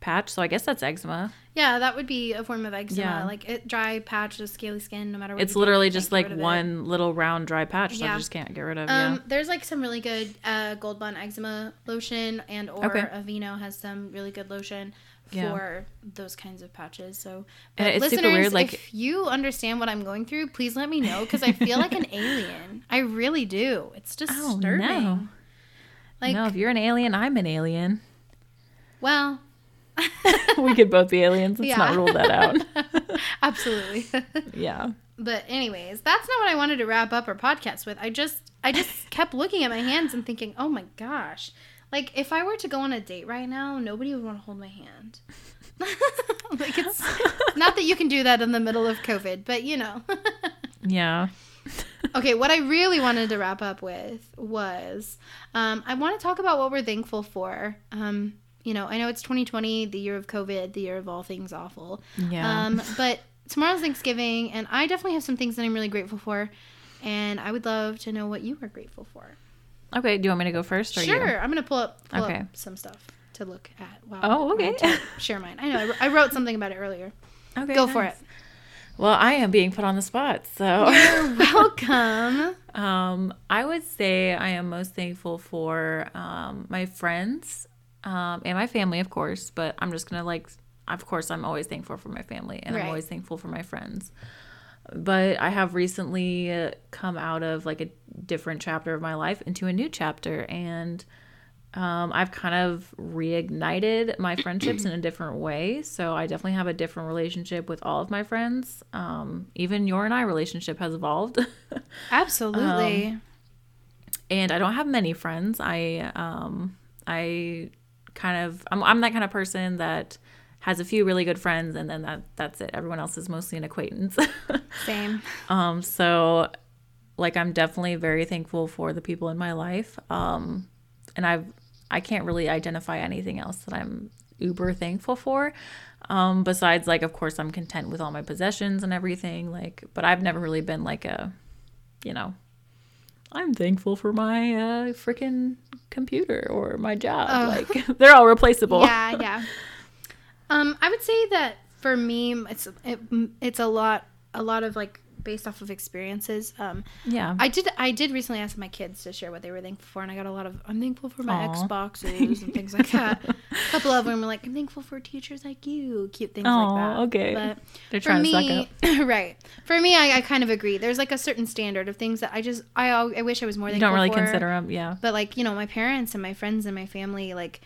patch. So I guess that's eczema. yeah, that would be a form of eczema, Yeah. like it, dry patch of scaly skin. No matter what. It's do, literally just like one little round dry patch that Yeah. I just can't get rid of. Um, yeah. there's like some really good uh, Gold Bond eczema lotion, and or Okay. Aveeno has some really good lotion Yeah. for those kinds of patches. So, but it's super listeners, weird, like- if you understand what I'm going through, please let me know because I feel like an alien. I really do. It's disturbing. Oh, no. Like, no, if you're an alien, I'm an alien. well, we could both be aliens. Let's yeah, not rule that out. Absolutely. yeah. But anyways, that's not what I wanted to wrap up our podcast with. I just I just kept looking at my hands and thinking, "Oh my gosh." Like if I were to go on a date right now, nobody would want to hold my hand. like it's not that you can do that in the middle of COVID, but you know. Yeah. okay, what I really wanted to wrap up with was um, I want to talk about what we're thankful for. Um, you know, I know it's 2020, the year of COVID, the year of all things awful. Yeah. Um, but tomorrow's Thanksgiving, and I definitely have some things that I'm really grateful for. And I would love to know what you are grateful for. okay. Do you want me to go first? Or Sure, You? I'm gonna pull up pull Okay. up some stuff to look at. Wow. Oh, okay. share mine. I know. I, wrote something about it earlier. Okay. Go for it. Well, I am being put on the spot, so. You're welcome. Um, I would say I am most thankful for um, my friends um, and my family, of course. But I'm just gonna like, of course, I'm always thankful for my family, and Right. I'm always thankful for my friends. But I have recently uh, come out of like a different chapter of my life into a new chapter, and um, I've kind of reignited my friendships in a different way. So I definitely have a different relationship with all of my friends. Um, even your and I relationship has evolved. Absolutely. and I don't have many friends. I um I kind of I'm I'm that kind of person that has a few really good friends and then that that's it. Everyone else is mostly an acquaintance. Same. um so like I'm definitely very thankful for the people in my life. Um and I've I can't really identify anything else that I'm uber thankful for. Um besides like of course I'm content with all my possessions and everything like but I've never really been like a you know I'm thankful for my uh, freaking computer or my job. Like they're all replaceable. yeah, yeah. Um, I would say that for me, it's it, it's a lot, a lot of like based off of experiences. Um, Yeah. I did, I did recently ask my kids to share what they were thankful for, and I got a lot of I'm thankful for my Aw. Xboxes and things like that. a couple of them were like I'm thankful for teachers like you, cute things Aw, like that. okay. but They're for trying me, to suck up. right? For me, I, I kind of agree. There's like a certain standard of things that I just I I wish I was more You don't really for. consider them. Yeah. But like, you know, my parents and my friends and my family, like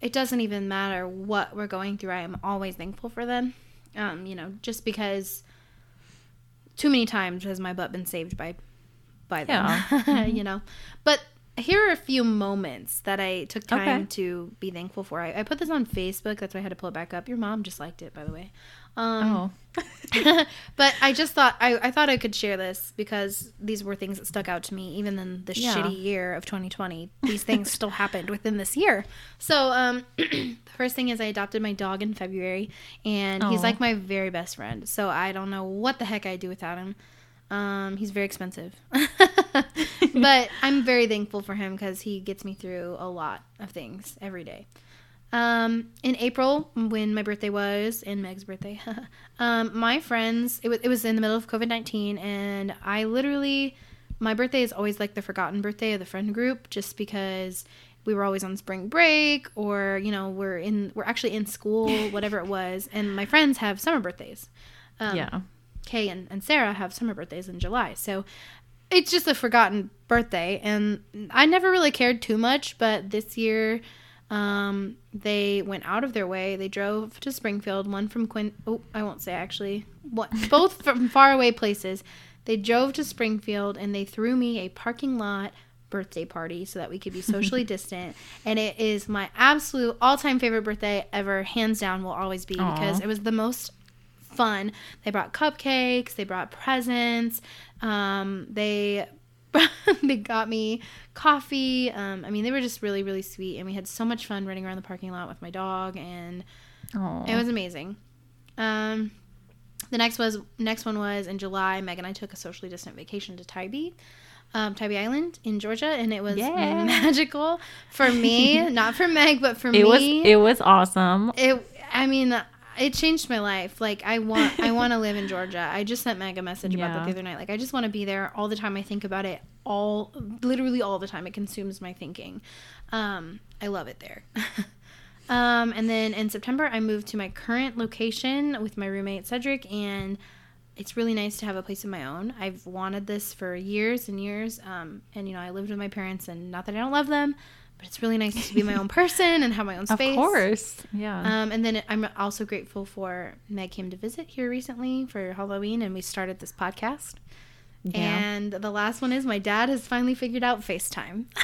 it doesn't even matter what we're going through. I am always thankful for them. Um, you know, just because too many times has my butt been saved by by them. you know. But here are a few moments that I took time Okay. to be thankful for. I, I put this on Facebook. That's why I had to pull it back up. Your mom just liked it, by the way. Um, Oh. but I just thought I, I thought I could share this because these were things that stuck out to me even in the Yeah. shitty year of 2020. These things still happened within this year. So um, first thing is I adopted my dog in February, and he's like my very best friend. So I don't know what the heck I'd do without him. Um, he's very expensive, but I'm very thankful for him because he gets me through a lot of things every day. Um, in April, when my birthday was, and Meg's birthday, um, my friends, it was, it was in the middle of COVID 19, and I literally, my birthday is always like the forgotten birthday of the friend group just because we were always on spring break or, you know, we're in, we're actually in school, whatever it was, and my friends have summer birthdays. Um, yeah. Kay and, and Sarah have summer birthdays in July. So it's just a forgotten birthday. And I never really cared too much, but this year um, they went out of their way. They drove to Springfield, one from Quinn. Oh, I won't say actually. What, both from faraway places. They drove to Springfield and they threw me a parking lot birthday party so that we could be socially distant. And it is my absolute all time favorite birthday ever, hands down, will always be because it was the most fun. They brought cupcakes, they brought presents, um, they they got me coffee. Um, I mean, they were just really, really sweet, and we had so much fun running around the parking lot with my dog, and Oh. it was amazing. Um, the next was next one was in July. Meg and I took a socially distant vacation to Tybee, um, Tybee Island in Georgia, and it was Yeah. magical for me, not for Meg, but for it me. was it was awesome. It. I mean, it changed my life. Like I want, I want to live in Georgia. I just sent Meg a message about that the other night. Like I just want to be there all the time. I think about it all, literally all the time. It consumes my thinking. Um, I love it there. um, and then in September, I moved to my current location with my roommate Cedric, and it's really nice to have a place of my own. I've wanted this for years and years. Um, and you know, I lived with my parents, and not that I don't love them, but it's really nice to be my own person and have my own space. Of course. Yeah. Um, and then I'm also grateful for Meg came to visit here recently for Halloween, and we started this podcast. Yeah. And the last one is my dad has finally figured out FaceTime.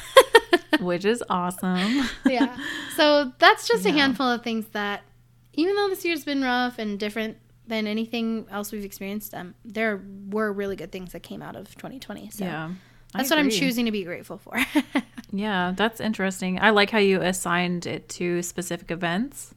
Which is awesome. yeah. So that's just a handful of things that, even though this year's been rough and different than anything else we've experienced, um, there were really good things that came out of 2020. So yeah. That's what I'm choosing to be grateful for. Yeah, that's interesting. I like how you assigned it to specific events.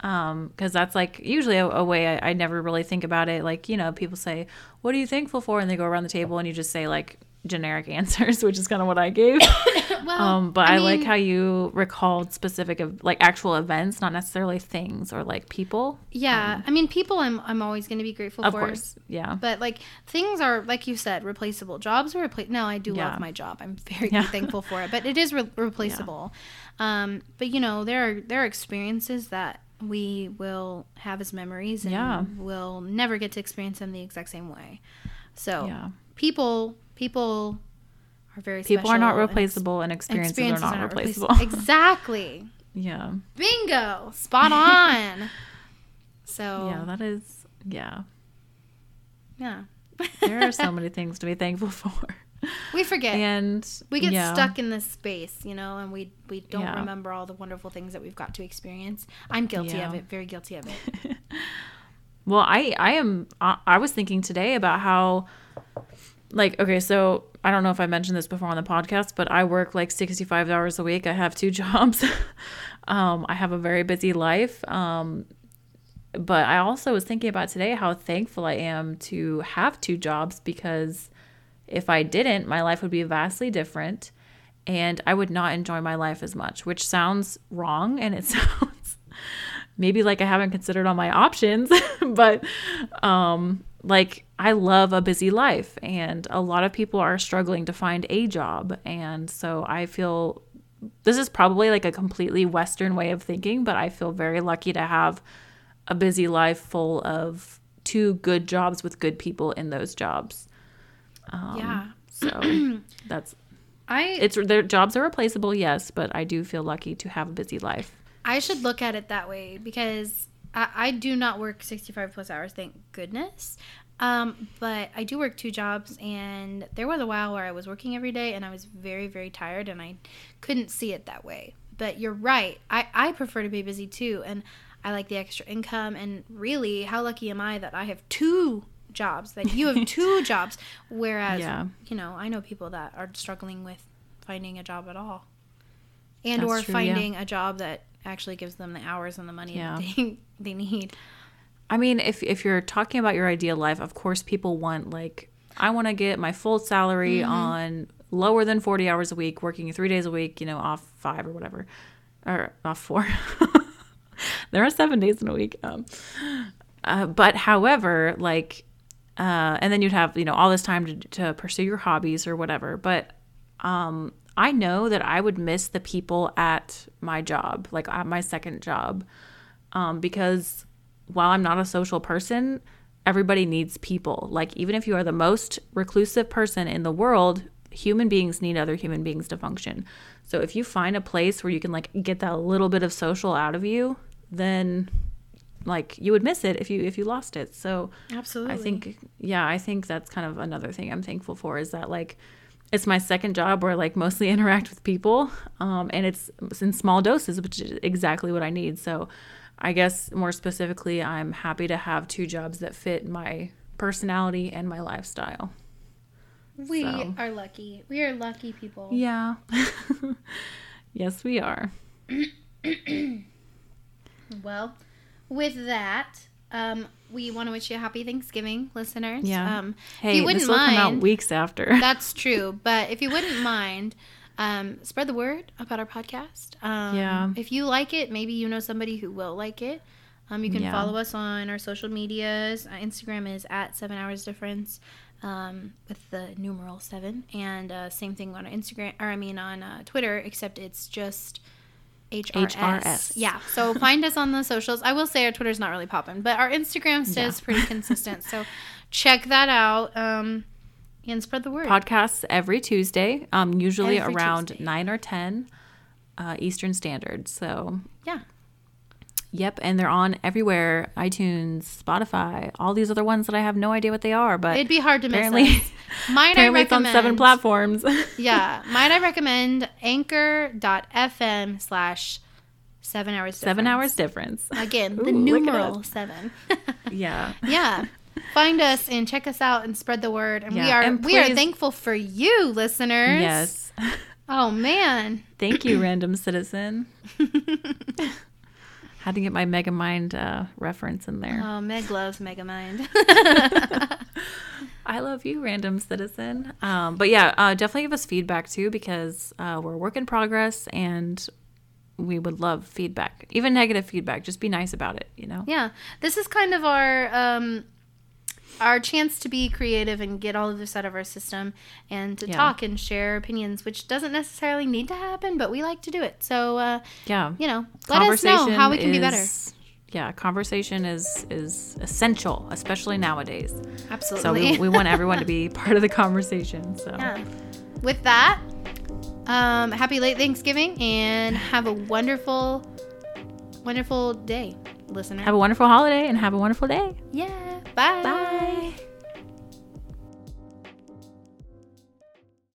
Um, because that's like usually a, a way I, I never really think about it. Like, you know, people say, What are you thankful for? And they go around the table and you just say like generic answers, which is kind of what I gave. well, Um, but I, like mean- how you recalled specific of like actual events, not necessarily things or like people. yeah. I mean, people I'm, I'm always going to be grateful Of for. course. Yeah. But like things are like you said, replaceable. Jobs are replaceable. No, I do Yeah. love my job. I'm very Yeah. thankful for it, but it is re- replaceable. Um, but you know, there are there are experiences that we will have as memories, and Yeah. we'll never get to experience them the exact same way. So Yeah. people people are very People are not special and ex- replaceable and experiences, experiences are not replace- replaceable. exactly. yeah. Bingo. Spot on. So Yeah, that is yeah. yeah. There are so many things to be thankful for. we forget. And we get yeah. stuck in this space, you know, and we we don't Yeah. remember all the wonderful things that we've got to experience. I'm guilty of it, very guilty of it. Well, I I am I was thinking today about how like okay, so I don't know if I mentioned this before on the podcast, but I work like 65 hours a week. I have two jobs. um I have a very busy life. Um but I also was thinking about today how thankful I am to have two jobs because if I didn't, my life would be vastly different and I would not enjoy my life as much, which sounds wrong and it sounds maybe like I haven't considered all my options, but um like I love a busy life and a lot of people are struggling to find a job and so I feel this is probably like a completely western way of thinking, but I feel very lucky to have a busy life full of two good jobs with good people in those jobs. Um, yeah. So that's I it's their jobs are replaceable, yes, but I do feel lucky to have a busy life. I should look at it that way because I, I do not work 65 plus hours, thank goodness. Um, but I do work two jobs, and there was a while where I was working every day, and I was very, very tired, and I couldn't see it that way. But you're right. I, I prefer to be busy too, and I like the extra income. And really, how lucky am I that I have two jobs, that you have two jobs, whereas, Yeah. you know, I know people that are struggling with finding a job at all. And That's or true, yeah. finding a job that actually gives them the hours and the money Yeah. that they, they need. I mean, if if you're talking about your ideal life, of course people want like I want to get my full salary Mm-hmm. on lower than 40 hours a week, working 3 days a week, you know, off 5 or whatever. Or off 4. there are 7 days in a week. Um uh, but however, like uh, and then you'd have you know all this time to, to pursue your hobbies or whatever but um, i know that i would miss the people at my job like at my second job um, because while i'm not a social person everybody needs people like even if you are the most reclusive person in the world human beings need other human beings to function so if you find a place where you can like get that little bit of social out of you then like you would miss it if you if you lost it so Absolutely. I think yeah, I think that's kind of another thing I'm thankful for is that like it's my second job where I like mostly interact with people um, and it's, it's in small doses which is exactly what I need. So I guess more specifically I'm happy to have two jobs that fit my personality and my lifestyle. We So. are lucky. We are lucky people. Yeah. yes, we are. Well, with that, um, we want to wish you a happy Thanksgiving, listeners. Yeah. Um, Hey, wouldn't this will come out mind- weeks after. that's true. But if you wouldn't mind, um, spread the word about our podcast. Um, Yeah. If you like it, maybe you know somebody who will like it. Um, you can Yeah. follow us on our social medias. Uh, Instagram is at Seven Hours Difference um, with the numeral seven, and uh, same thing on our Instagram, or I mean on uh, Twitter, except it's just HRS. HRS. Yeah. So find us on the socials. I will say our Twitter's not really popping, but our Instagram stays Yeah. pretty consistent. So check that out. Um, and spread the word. Podcasts every Tuesday, um, usually Every around Tuesday. 9 or 10 uh, Eastern Standard. So Yeah. Yep, and they're on everywhere: iTunes, Spotify, all these other ones that I have no idea what they are. But It'd be hard to miss apparently, us. Might apparently I it's on recommend, seven platforms. Yeah. Might I recommend anchor.fm slash seven hours seven hours difference. Again, the Ooh, look numeral seven. Yeah, yeah. Find us and check us out and spread the word. And we are and we are thankful for you, listeners. yes. Oh man. Thank you, random citizen. Had to get my Megamind uh, reference in there. Oh, Meg loves Megamind. I love you, random citizen. Um, but yeah, uh, definitely give us feedback too because uh, we're a work in progress and we would love feedback, even negative feedback. Just be nice about it, you know. yeah. This is kind of our um our chance to be creative and get all of this out of our system and to Yeah. talk and share opinions, which doesn't necessarily need to happen, but we like to do it. So uh, Yeah. you know, let us know how we can be better. Yeah, conversation is is essential, especially nowadays. So Absolutely. we, we want everyone to be part of the conversation. So yeah. With that, um, happy late Thanksgiving and have a wonderful, wonderful day, listener. have a wonderful holiday and have a wonderful day. yeah. Bye. Bye.